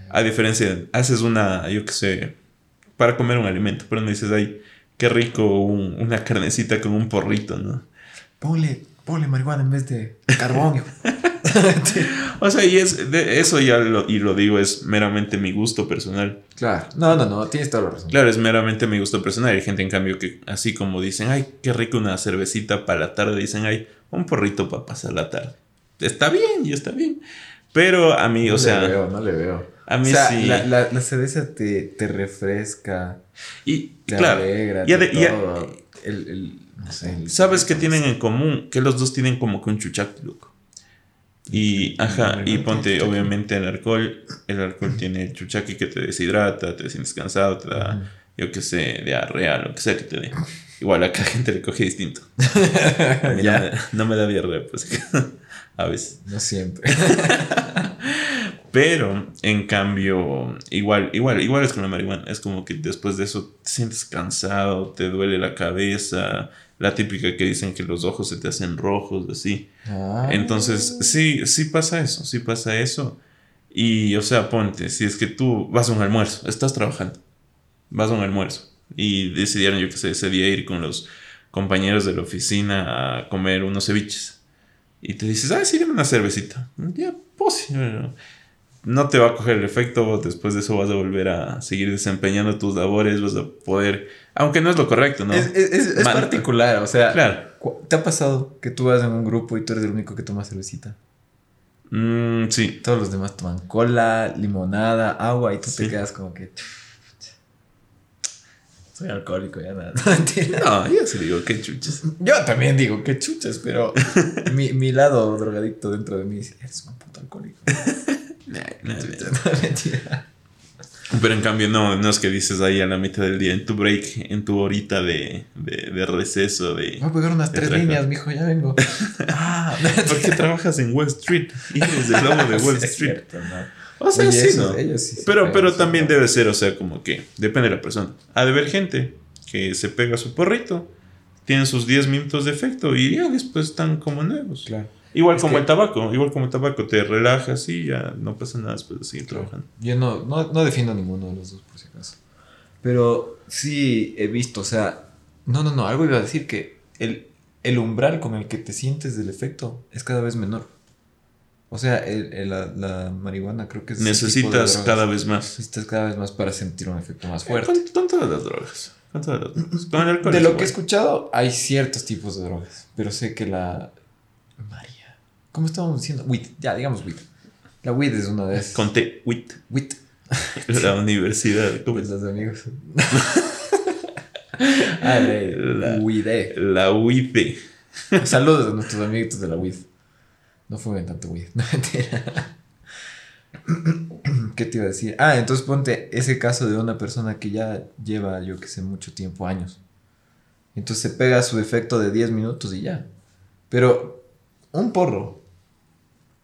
A diferencia, haces una, yo qué sé, para comer un alimento, pero no dices, ay, qué rico una carnecita con un porrito, ¿no? Ponle, ponle marihuana en vez de carbón. o sea, y es, de eso ya lo, y lo digo, es meramente mi gusto personal. Claro, no, no, no, tienes toda la razón. Claro, es meramente mi gusto personal. Hay gente, en cambio, que así como dicen, ay, qué rico una cervecita para la tarde, dicen, ay, un porrito para pasar la tarde. Está bien, y está bien. Pero a mí, o sea. No le veo, no le veo. A mí sí. La, la, cerveza te, te, refresca. Y, te claro, alegra. Y, todo. el, el, no sé, ¿Sabes qué tienen en común? Que los dos tienen como que un chuchac, loco. Y, ajá, y ponte, obviamente, el alcohol. El alcohol tiene chuchaqui que te deshidrata, te sientes cansado, te da, yo qué sé, diarrea, lo que sea que te dé. Igual a cada gente le coge distinto. No, me, da diarrea, pues. a veces. No siempre. Pero, en cambio, igual, igual, igual es con la marihuana. Es como que después de eso te sientes cansado, te duele la cabeza, la típica que dicen que los ojos se te hacen rojos, así. Ah. Entonces, sí, sí pasa eso, sí pasa eso. Y, o sea, ponte, si es que tú vas a un almuerzo, estás trabajando, vas a un almuerzo y decidieron, yo que sé, ese día ir con los compañeros de la oficina a comer unos ceviches. Y te dices, ah, sí, dame una cervecita. Ya, pues, no te va a coger el efecto, después de eso vas a volver a seguir desempeñando tus labores, vas a poder, aunque no es lo correcto, ¿no? Es, es, particular, o sea, claro. ¿te ha pasado que tú vas en un grupo y tú eres el único que toma cervecita? Mm, sí. Todos los demás toman cola, limonada, agua y tú te quedas como que... Soy alcohólico, ya nada. No, yo sí digo, qué chuches. Yo también digo, qué chuches, pero mi, mi lado drogadicto dentro de mí dice, eres un puto alcohólico. Pero en cambio, no, no es que dices ahí a la mitad del día, en tu break, en tu horita de, de, de receso. De, Voy a pegar unas tres líneas, mijo, ya vengo. ah, porque trabajas en Wall Street y eres el lobo de Wall Street. O sea, sí, ¿no? pero pero también debe ser, o sea, como que depende de la persona. Ha de haber gente que se pega su porrito, tienen sus 10 minutos de efecto y ya después están como nuevos. Claro. Igual como el tabaco, igual como el tabaco, te relajas y ya no pasa nada después de seguir trabajando. Yo no, no, no defiendo ninguno de los dos, por si acaso. Pero sí he visto, o sea, no, no, no, algo iba a decir que el, el umbral con el que te sientes del efecto es cada vez menor. O sea, el, la, la, marihuana creo que es... Necesitas cada vez más. Necesitas cada vez más para sentir un efecto más fuerte. Con, todas las drogas. Con todas las drogas. de lo que he escuchado, hay ciertos tipos de drogas. Pero sé que la... ¿Cómo estábamos diciendo? WIT, ya, digamos WIT. La WIT es una de esas. Conté WIT. WIT. La universidad. ¿Cómo estás, amigos? ah, la WID. La WID. Saludos a nuestros amiguitos de la WID. No fue tanto WID. No mentira. ¿Qué te iba a decir? Ah, entonces ponte ese caso de una persona que ya lleva, yo que sé, mucho tiempo, años. Entonces se pega su efecto de 10 minutos y ya. Pero un porro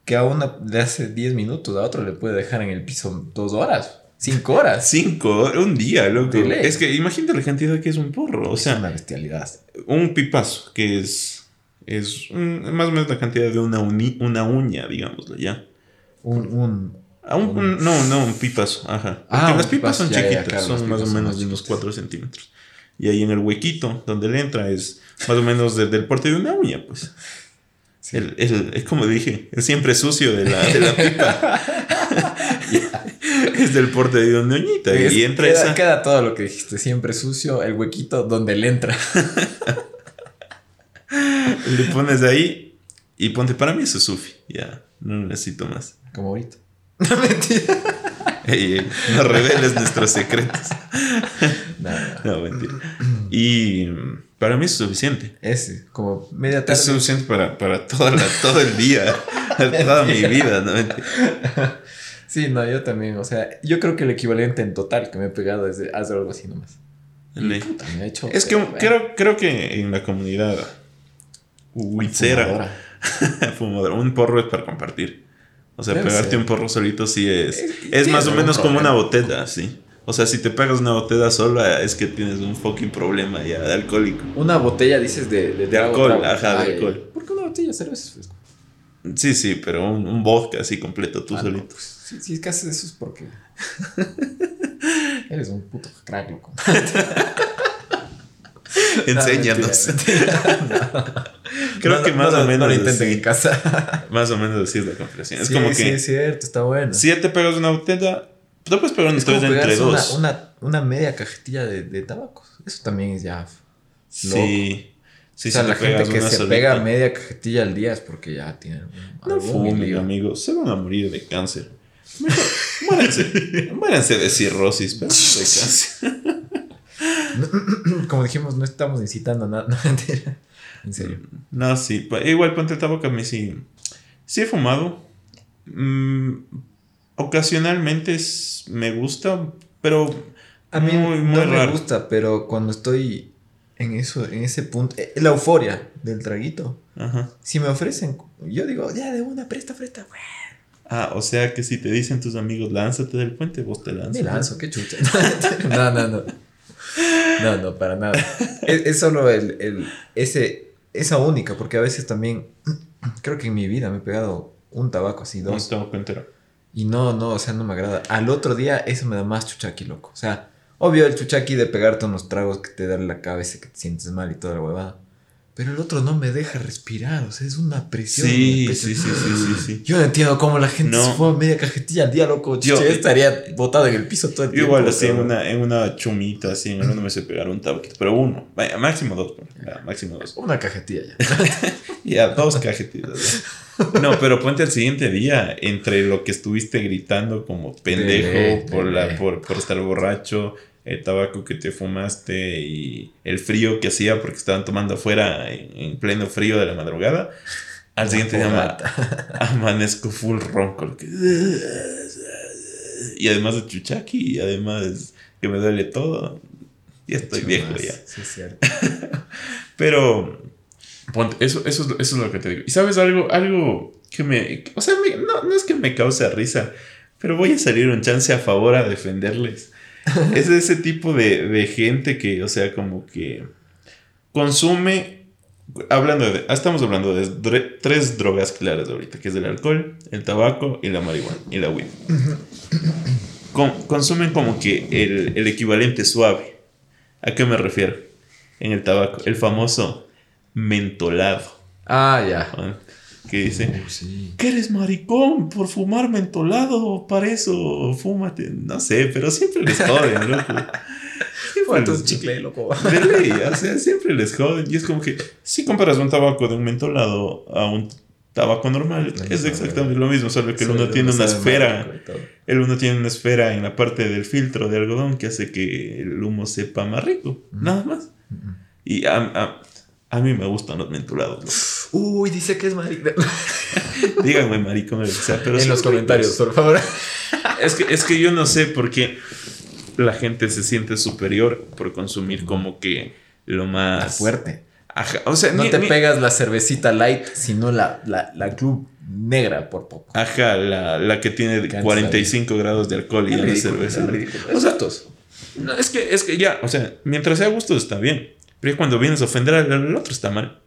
que a una le hace 10 minutos, a otro le puede dejar en el piso dos horas. Cinco horas. Cinco, un día, loco. Es que imagínate la cantidad que es un porro. O es sea, una bestialidad. Un pipazo, que es. Es más o menos la cantidad de una, una uña, digámoslo ya. Un. un, no, no, un pipazo. Ajá. Ah, las pipas son chiquitas, son más o menos de unos 4 centímetros. Y ahí en el huequito donde le entra es más o menos del porte de una uña, pues. El, el- es como dije, el siempre sucio de la, de la pipa. es del porte de una ñoñita. Es- y entra queda, esa. queda todo lo que dijiste, siempre sucio, el huequito donde le entra. Le pones ahí y ponte. Para mí eso es Sufi. Ya, no necesito más. Como ahorita. No, mentira. No reveles nuestros secretos. Nada. No, mentira. Y para mí es suficiente. Es como media Es tarde. suficiente para, para toda la- todo el día, toda mi vida. ¿no? Sí, no, yo también. O sea, yo creo que el equivalente en total que me he pegado es de hacer algo así nomás. Le- Puta, me ha hecho. Es que bueno, creo, creo que en la comunidad huitzera, fumadora. un porro es para compartir. O sea, Debe pegarte ser. un porro solito sí es. Es- Es más es o menos como una botella, sí. O sea, si te pegas una botella sola es que tienes un fucking problema ya de alcohólico. Una botella, dices, de, de, De alcohol, trago. ajá, de alcohol. ¿Por qué una botella de cerveza es fresco? Sí, sí, pero un, un vodka así completo tú Ah, no, solito. pues, si, si es que haces eso es porque. Eres un puto crack, loco. Enséñanos. No, mentira, Creo No, que más o no menos. lo intenten en casa. Más o menos así es la comprensión. Es Sí, como sí, que es cierto, está bueno. si ya te pegas una botella, te puedes pegar un tres entre una, dos. una, una media cajetilla de, de tabacos. Eso también es ya. Sí. Sí, o sea, si la gente que se solita. pega media cajetilla al día es porque ya tiene algún, No fumen, amigos. Se van a morir de cáncer. Mejor, muéranse. muéranse de cirrosis, pero no de cáncer. Como dijimos, no estamos incitando a nada. No. En serio. No, sí. Igual, ponte el tabaco a mí sí. Sí he fumado. Mm, ocasionalmente es- me gusta, pero A mí muy, muy no me raro. gusta, pero cuando estoy en eso, en ese punto, eh, la euforia del traguito. Ajá. Si me ofrecen, yo digo, ya de una, presta, presta, güey. Ah, o sea que si te dicen tus amigos, lánzate del puente, vos te lanzas. Me lanzo, qué chucha. no, no, no. No, no, para nada. Es, es solo el, el, ese, esa única, porque a veces también, creo que en mi vida me he pegado un tabaco así, No dos. tabaco entero. Y no, no, o sea, no me agrada. Al otro día eso me da más chuchaqui, loco. O sea, obvio el chuchaqui de pegarte unos tragos que te dan la cabeza, que te sientes mal y toda la huevada. Pero el otro no me deja respirar, o sea, es una presión. Sí, sí, sí, sí, sí. Yo no entiendo cómo la gente se fuma media cajetilla al día, loco. Yo- Yo estaría botado en el piso todo el tiempo. igual así en una, en una chumita, así en uno me sé pegar un tabaquito, pero uno, vaya, máximo dos, máximo dos. Una cajetilla ya. Ya, dos cajetitas. ya. No, pero ponte al siguiente día, entre lo que estuviste gritando como pendejo por, la, por, por estar borracho, el tabaco que te fumaste y el frío que hacía porque estaban tomando afuera en, en pleno frío de la madrugada. Al siguiente día ama- amanezco full ronco. que- Y además de chuchaki, y además que me duele todo. Ya estoy viejo ya. Sí, es cierto. Pero ponte, eso, eso, es, eso es lo que te digo. Y sabes algo, algo que me. O sea, me- no, no es que me cause risa, pero voy a salir un chance a favor a defenderles. es ese tipo de, de gente que, o sea, como que consume. Hablando de. ah, Estamos hablando de dre- tres drogas claras ahorita, que es el alcohol, el tabaco y la marihuana y la weed. Con- consumen como que el, el equivalente suave. ¿A qué me refiero? En el tabaco, el famoso mentolado. Ah, ya. ¿No? Que dice, Uh, sí. ¿qué eres maricón por fumar mentolado? Para eso, fúmate. No sé, pero siempre les joden, loco. Siempre les- chicle, loco. de ley, o sea, siempre les joden. Y es como que si comparas un tabaco de un mentolado a un tabaco normal, No, es no, exactamente lo mismo, solo que el uno tiene no una esfera. El uno tiene una esfera en la parte del filtro de algodón que hace que el humo sepa más rico. Nada más. Mm, Y a, a- a mí me gustan los mentolados. Uy, dice que es marico. Díganme, maricón, o sea, pero en los comentarios, ricos. por favor. Es que, es que yo no sé por qué la gente se siente superior por consumir como que lo más... Fuerte. Ajá, o sea, No ni- te ni- pegas la cervecita light, sino la, la, la club negra por poco. Ajá, la, la que tiene Cansa 45 grados de alcohol y una ridículo, cerveza. es ridículo. O sea, no, es que, es que ya, o sea, mientras sea gusto está bien. Pero ya cuando vienes a ofender al, al otro está mal.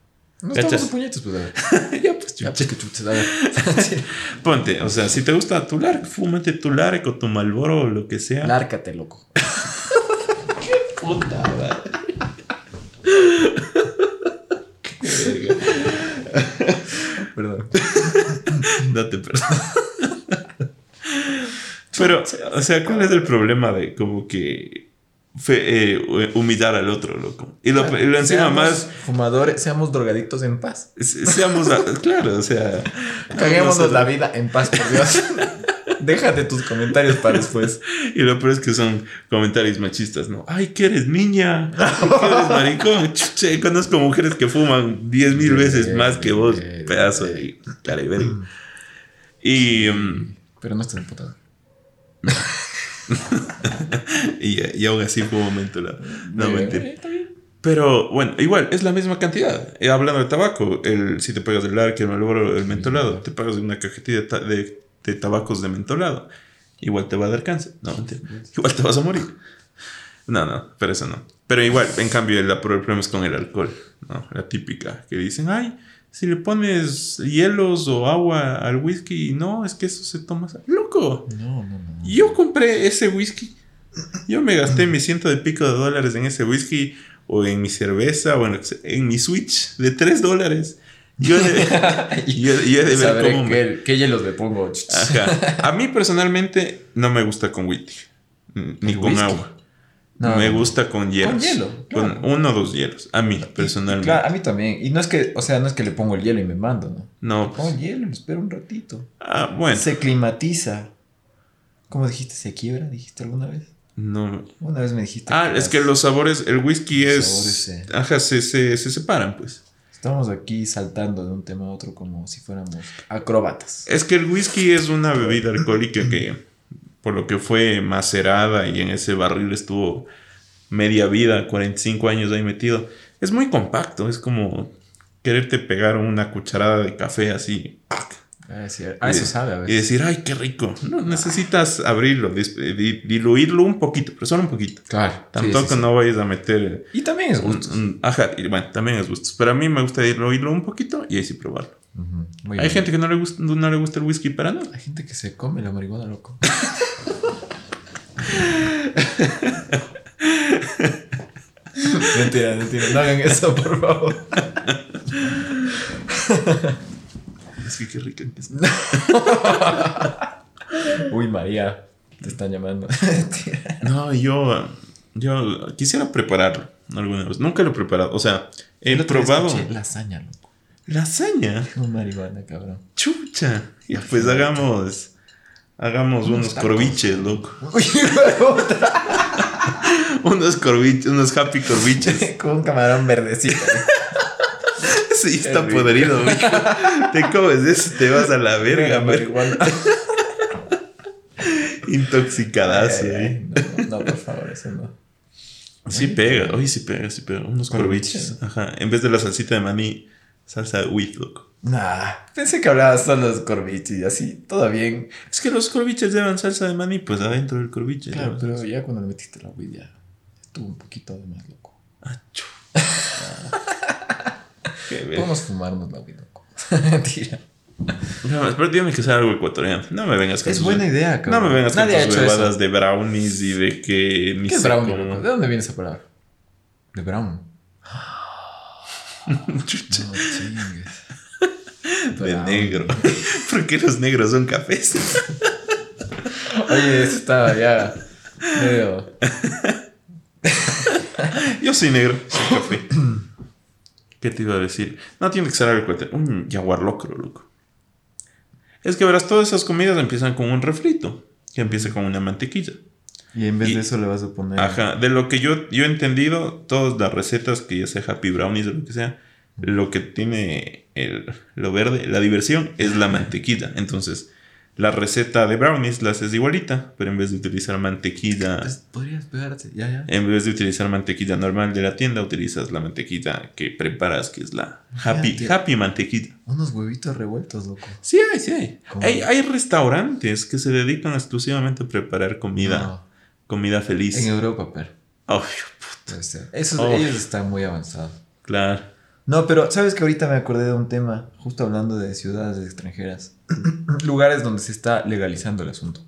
No estamos puñetos, pues. ya, pues, ya, pues, Ponte, o sea, si te gusta tu larc, fúmate tu larc o tu malboro o lo que sea. Lárcate, loco. Qué puta, Qué Perdón. Date perdón. Pero, o sea, ¿cuál es el problema de como que fe- eh, humillar al otro, loco? Y lo, y lo encima Seamos más, Fumadores, seamos drogadictos en paz. se- seamos, claro, o sea... Caguémonos la vida en paz, por Dios. Déjate tus comentarios para después. Y lo peor es que son comentarios machistas, ¿no? Ay, que eres niña, que eres maricón. Chuche, conozco mujeres que fuman 10 mil veces más que vos, pedazo de cara y verga. Y, mm, Pero no estás imputado. y, y aún así fue un momento la... No, Bien, mentira. está bien. Pero bueno, igual, es la misma cantidad. Eh, hablando de tabaco, el, si te pagas el arque, el malboro, el mentolado, te pagas una cajetilla de, de, de tabacos de mentolado. Igual te va a dar cáncer. No, mentira. Igual te vas a morir. No, no, pero eso no. Pero igual, en cambio, el, el problema es con el alcohol, ¿no? La típica, que dicen, ay, si le pones hielos o agua al whisky, no, es que eso se toma... ¡Loco! No, no, no. Yo compré ese whisky. Yo me gasté mi ciento de pico de dólares en ese whisky o en mi cerveza o en, en mi Switch de 3 dólares. Yo de, yo, yo de ver cómo me- qué, qué hielos le pongo. Ajá. A mí personalmente no me gusta con whisky. Ni ¿El con whisky? agua. No, me gusta con hielos. hielo, Con claro. uno o dos hielos. A mí, personalmente. Claro, a mí también. Y no es que, o sea, no es que le pongo el hielo y me mando, ¿no? No. Pongo el hielo, lo espero un ratito. Ah, bueno. Se climatiza. ¿Cómo dijiste? ¿Se quiebra? ¿Dijiste alguna vez? No. Una vez me dijiste. Ah, es que los sabores, el whisky Los es. sabores se- Ajá, se, se, se separan, pues. Estamos aquí saltando de un tema a otro como si fuéramos acróbatas. Es que el whisky es una bebida alcohólica que, por lo que fue macerada y en ese barril estuvo media vida, 45 años ahí metido, es muy compacto. Es como quererte pegar una cucharada de café así ¡pac! Ah, sí, ah, eso sabe a y veces. decir, ay, qué rico. No, necesitas abrirlo, diluirlo un poquito, pero solo un poquito. Claro. Sí, sí, sí. no vayas a meter. Y también es un- gusto. un- ajá, y bueno, también es gustos. Pero a mí me gusta diluirlo un poquito y ahí sí probarlo. Hay bien. gente que no le, gusta, no le gusta el whisky para nada. Hay gente que se come la marihuana, loco. mentira, mentira. No hagan eso, por favor. Es que qué rica que es. Uy, María. Te están llamando. No, yo, yo quisiera prepararlo alguna vez. Nunca lo he preparado. O sea, he probado Lasaña, loco. lasaña. Dijo marihuana, cabrón. Chucha. Y pues hagamos, hagamos Unos unos corviches, loco. Uy. Unos corviches, unos happy corviches. Con un camarón verdecito. Sí, está podrido, mijo. Te comes eso, te vas a la verga, marihuana. Intoxicadazo ahí. Ay, No, no, por favor, eso no. Sí pega, oye, sí pega, sí pega. Unos Corviches. Ajá. En vez de la salsita de maní, salsa wheat, loco. Nah, pensé que hablabas solo de corviches y así, todo bien. Es que los corviches llevan salsa de maní, pues adentro del corviche. Claro, pero ya cuando le metiste la weed ya estuvo un poquito de más loco. Achu. Verga. Podemos fumarnos la weed, loco. Mentira. No, pero tiene que ser algo ecuatoriano. No me vengas con Es tus- buena idea, No cabrón. me vengas Nadie con tus eso. de brownies y de que ni ¿Qué es brownie, cómo-? ¿De dónde viene esa palabra? De brown. No chingues. de Brown. negro. ¿Por qué los negros son cafés? Oye, eso estaba ya medio... Yo soy negro, soy café. ¿Qué te iba a decir? No tiene que ser algo ecuatoriano. Un jaguar locro, loco. Es que verás, todas esas comidas empiezan con un refrito, que empieza con una mantequilla. Y en vez Y- de eso le vas a poner... Ajá, de lo que yo, yo he entendido, todas las recetas, que ya sea Happy Brownies o lo que sea, lo que tiene el, lo verde, la diversión, es la mantequilla. Entonces, la receta de brownies la haces igualita, pero en vez de utilizar mantequilla, Podrías pegarte, ya, ya. en vez de utilizar mantequilla normal de la tienda, utilizas la mantequilla que preparas, que es la Happy, Fíjate. happy mantequilla. Unos huevitos revueltos, loco. Sí hay, sí hay. Hay, hay restaurantes que se dedican exclusivamente a preparar comida, No, comida feliz. en Europa, pero... Ay, Puede ser. Esos, Oh. Ellos están muy avanzados. claro. No, pero sabes que ahorita me acordé de un tema, justo hablando de ciudades extranjeras, lugares donde se está legalizando el asunto.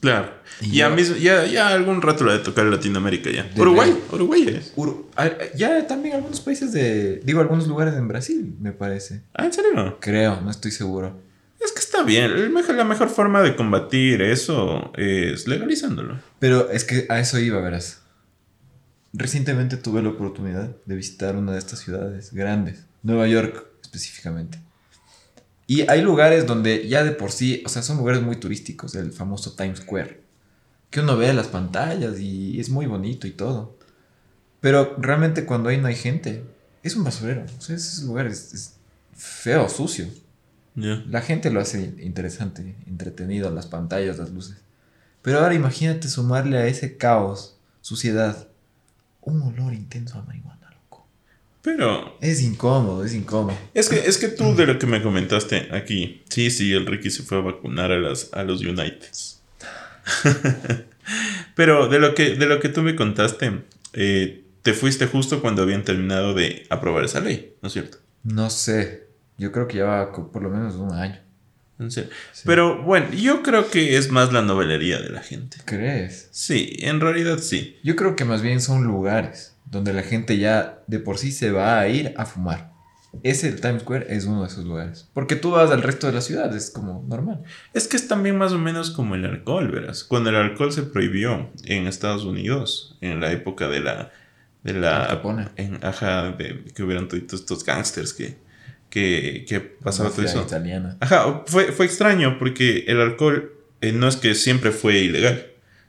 Claro. Y ya, mismo, ya, ya algún rato lo de tocar en Latinoamérica ya. Uruguay. Uruguay es. Ah, ya también algunos países de, digo, algunos lugares en Brasil, me parece. Ah, ¿en serio? Creo, no estoy seguro. Es que está bien. mejor- la mejor forma de combatir eso es legalizándolo. Pero es que a eso iba, verás. Recientemente tuve la oportunidad de visitar una de estas ciudades grandes, Nueva York específicamente. Y hay lugares donde ya de por sí, o sea, son lugares muy turísticos, el famoso Times Square, que uno ve en las pantallas y es muy bonito y todo. Pero realmente cuando ahí no hay gente, es un basurero. O sea, ese lugar es, es feo, sucio. La gente lo hace interesante, entretenido, las pantallas, las luces. Pero ahora imagínate sumarle a ese caos, suciedad, un olor intenso a marihuana, loco. Pero Es incómodo, es incómodo. es que, es que tú de lo que me comentaste aquí, sí, sí, el Ricky se fue a vacunar a, las, a los Uniteds. Pero de lo que, de lo que tú me contaste, eh, te fuiste justo cuando habían terminado de aprobar esa ley, ¿no es cierto? No sé, yo creo que ya va co- por lo menos un año. En serio. Sí. Pero bueno, yo creo que es más la novelería de la gente. ¿Crees? Sí, en realidad sí. Yo creo que más bien son lugares donde la gente ya de por sí se va a ir a fumar. Ese el Times Square es uno de esos lugares. Porque tú vas al resto de la ciudad, es como normal. Es que es también más o menos como el alcohol, verás. Cuando el alcohol se prohibió en Estados Unidos, en la época de la... De la en, ajá, de, que hubieran todos estos gangsters que, que, que pasaba todo eso. italiana. Ajá, fue, fue extraño porque el alcohol eh, no es que siempre fue ilegal,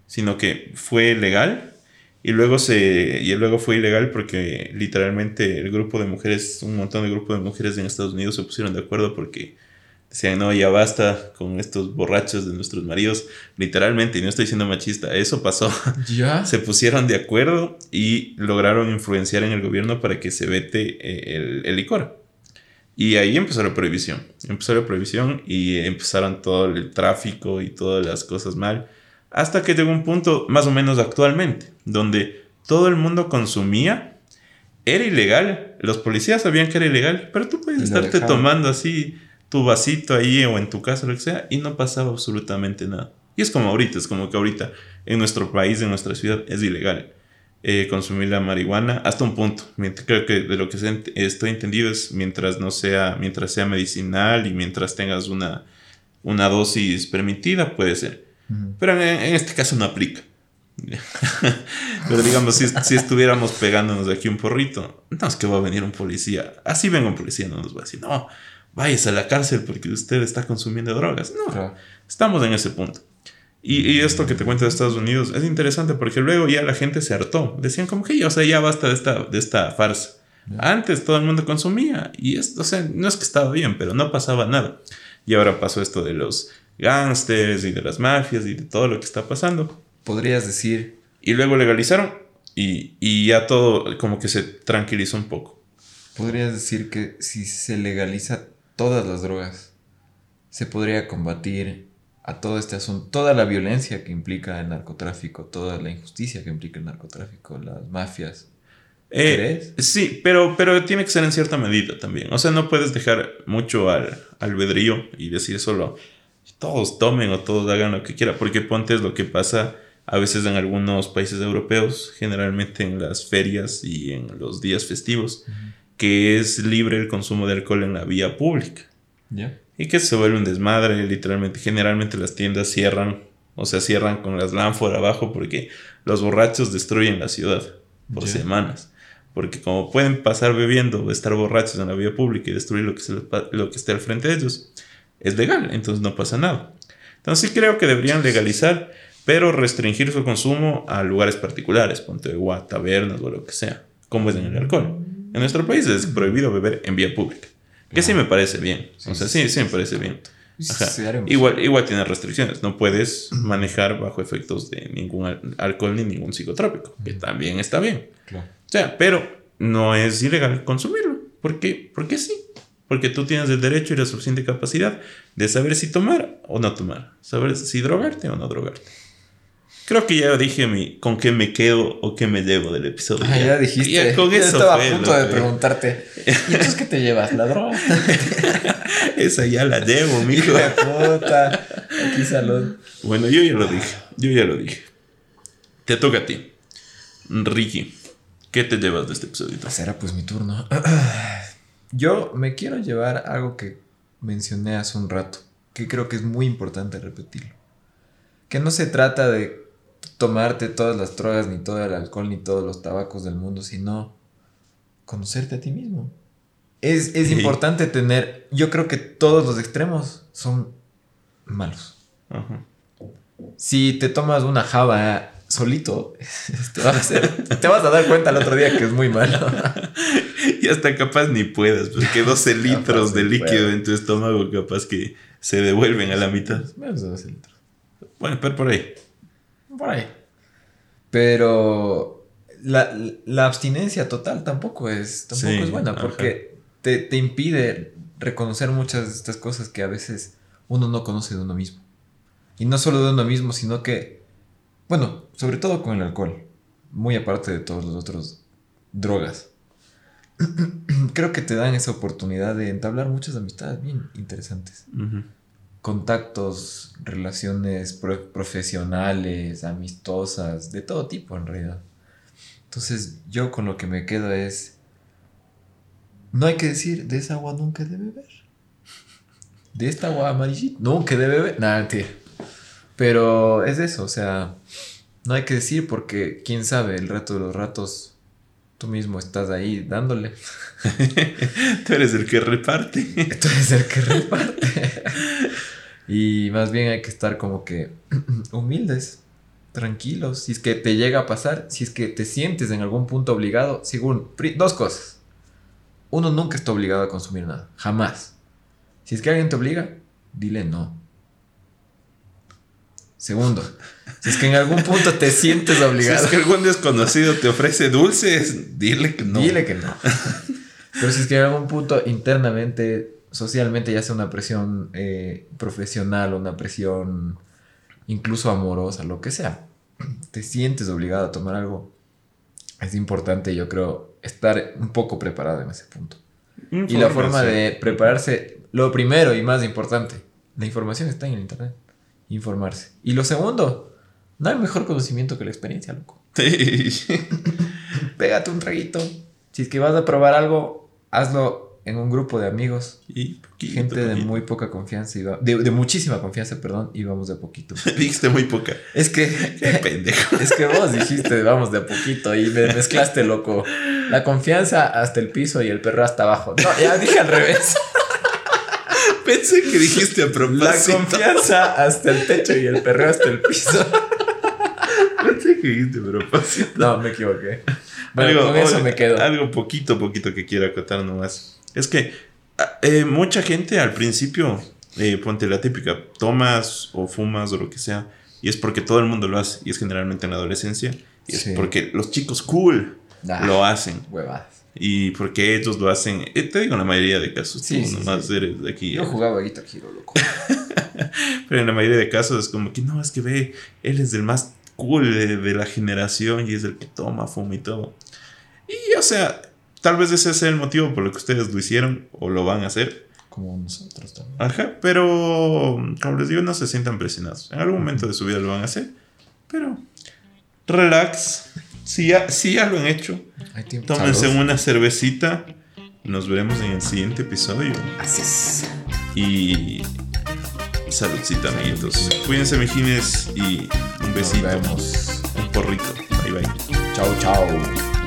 sino que fue legal y luego, se, y luego fue ilegal porque literalmente el grupo de mujeres, un montón de grupos de mujeres en Estados Unidos se pusieron de acuerdo porque decían, no, ya basta con estos borrachos de nuestros maridos, literalmente, y no estoy siendo machista, eso pasó ¿Ya? se pusieron de acuerdo y lograron influenciar en el gobierno para que se vete eh, el, el licor. Y ahí empezó la prohibición. Empezó la prohibición y empezaron todo el tráfico y todas las cosas mal. Hasta que llegó un punto, más o menos actualmente, donde todo el mundo consumía. Era ilegal. Los policías sabían que era ilegal, pero tú puedes estarte dejaban. tomando así tu vasito ahí o en tu casa, lo que sea, y no pasaba absolutamente nada. Y es como ahorita, es como que ahorita en nuestro país, en nuestra ciudad, es ilegal eh, consumir la marihuana hasta un punto. Creo que de lo que estoy entendido es mientras no sea, mientras sea medicinal y mientras tengas una, una dosis permitida, puede ser. Pero en, en este caso no aplica. Pero digamos, si, si estuviéramos pegándonos de aquí un porrito, no es que va a venir un policía. Así venga un policía, no nos va a decir, no, váyase a la cárcel porque usted está consumiendo drogas. No. Estamos en ese punto. Y, y esto que te cuento de Estados Unidos es interesante porque luego ya la gente se hartó. Decían como que ya, o sea, ya basta de esta, de esta farsa. Antes todo el mundo consumía y esto, o sea, no es que estaba bien, pero no pasaba nada. Y ahora pasó esto de los gángsters y de las mafias y de todo lo que está pasando. Podrías decir, Y luego legalizaron y, y ya todo como que se tranquilizó un poco. podrías decir que si se legaliza todas las drogas, se podría combatir a todo este asunto, toda la violencia que implica el narcotráfico, toda la injusticia que implica el narcotráfico, las mafias. Eh, ¿Crees? Sí, pero, pero tiene que ser en cierta medida también. O sea, no puedes dejar mucho al albedrío y decir solo todos tomen o todos hagan lo que quieran, porque ponte es lo que pasa a veces en algunos países europeos, generalmente en las ferias y en los días festivos, que es libre el consumo de alcohol en la vía pública. ¿Ya? Y que se vuelve un desmadre, literalmente. Generalmente las tiendas cierran, o sea, cierran con las lámparas abajo porque los borrachos destruyen la ciudad por semanas. Porque como pueden pasar bebiendo o estar borrachos en la vía pública y destruir lo que, se lo que esté al frente de ellos, es legal, entonces no pasa nada. Entonces sí creo que deberían legalizar, pero restringir su consumo a lugares particulares, ponte a tabernas o lo que sea, como es en el alcohol. En nuestro país es prohibido beber en vía pública. Que sí me parece bien. O sea, sí, sí me parece bien. Ajá. Igual, igual tiene restricciones. No puedes manejar bajo efectos de ningún al- alcohol ni ningún psicotrópico, que también está bien. Claro. O sea, pero no es ilegal consumirlo. ¿Por qué? Porque sí. Porque tú tienes el derecho y la suficiente capacidad de saber si tomar o no tomar. Saber si drogarte o no drogarte. Creo que ya dije mi, con qué me quedo o qué me llevo del episodio. Ah, ya dijiste. Ya con Yo eso estaba fue a punto de preguntarte. ¿Y entonces qué te llevas? ¿La droga? Esa ya la llevo, mijo. Puta. Aquí salud. Bueno, yo ya lo dije. Yo ya lo dije. Te toca a ti. Ricky, ¿qué te llevas de este episodio? Será pues mi turno. Yo me quiero llevar algo que mencioné hace un rato. que creo que es muy importante repetirlo. Que no se trata de tomarte todas las drogas, ni todo el alcohol, ni todos los tabacos del mundo, sino conocerte a ti mismo. Es, es Sí. importante tener, yo creo que todos los extremos son malos. Ajá. Si te tomas una java solito, te vas, a hacer- te vas a dar cuenta el otro día que es muy malo. Y hasta capaz ni puedas, porque 12 litros de líquido en tu estómago capaz que se devuelven a la mitad. Menos de 12 litros. Bueno, pero por ahí. Por ahí. Pero la, la abstinencia total tampoco es, tampoco Sí, es buena porque te, te impide reconocer muchas de estas cosas que a veces uno no conoce de uno mismo. Y no solo de uno mismo, sino que, bueno, sobre todo con el alcohol, muy aparte de todos los otros drogas. Creo que te dan esa oportunidad de entablar muchas amistades bien interesantes. Contactos, relaciones pro- profesionales, amistosas, de todo tipo en realidad. Entonces yo con lo que me quedo es, no hay que decir, de esa agua nunca he de beber. De esta agua amarillita, nunca he de beber. Nada, mentira. Pero es eso, o sea, no hay que decir porque quién sabe, el rato de los ratos, tú mismo estás ahí dándole. Tú eres el que reparte. Tú eres el que reparte. Y más bien hay que estar como que humildes, tranquilos. Si es que te llega a pasar, si es que te sientes en algún punto obligado, según dos cosas. Uno nunca está obligado a consumir nada, jamás. Si es que alguien te obliga, dile no. Segundo, si es que en algún punto te sientes Si obligado, es que algún desconocido te ofrece dulces, dile que no. Dile que no. Pero si es que en algún punto internamente, socialmente, ya sea una presión eh, profesional o una presión incluso amorosa, lo que sea, te sientes obligado a tomar algo, es importante, yo creo, estar un poco preparado en ese punto. Y la forma de prepararse, lo primero y más importante, la información está en el internet. Informarse. Y lo segundo, no hay mejor conocimiento que la experiencia, loco Sí. pégate un traguito. Si es que vas a probar algo, hazlo en un grupo de amigos. Y poquito, Gente de muy poca confianza, va- de, de muchísima confianza, perdón, y vamos de a poquito. Dijiste muy poca. Es Qué que, pendejo. es que vos dijiste, vamos de a poquito, y me mezclaste, loco. La confianza hasta el piso y el perro hasta abajo. No, ya dije al revés. Pensé que dijiste a La propósito. confianza hasta el techo y el perro hasta el piso. Pensé que dijiste a propósito. No, me equivoqué. Bueno, con eso me quedo. Algo poquito, poquito que quiero acotar nomás. Es que ah, eh, mucha gente al principio, eh, ponte la típica, tomas o fumas o lo que sea, y es porque todo el mundo lo hace, y es generalmente en la adolescencia, y Sí. es porque los chicos cool Nah, lo hacen, Huevadas. y porque ellos lo hacen, eh, te digo en la mayoría de casos, Sí, tú sí, nomás eres de aquí. Yo eh, jugaba Guitar Hero, loco. Pero en la mayoría de casos es como que no, es que ve, él es el más cool de, de la generación y es el que toma, fuma y todo. Y o sea, tal vez ese sea el motivo por el que ustedes lo hicieron o lo van a hacer. Como nosotros también. Ajá, pero como les digo, no se sientan presionados. En algún momento de su vida lo van a hacer, pero relax. Si ya, si ya lo han hecho, tómense Salud. una cervecita. Nos veremos en el siguiente episodio. Así es. Y saludcita, amiguitos. Cuídense, mijines, y un besito. Nos vemos. Un porrito. Bye, bye. Chao, chao.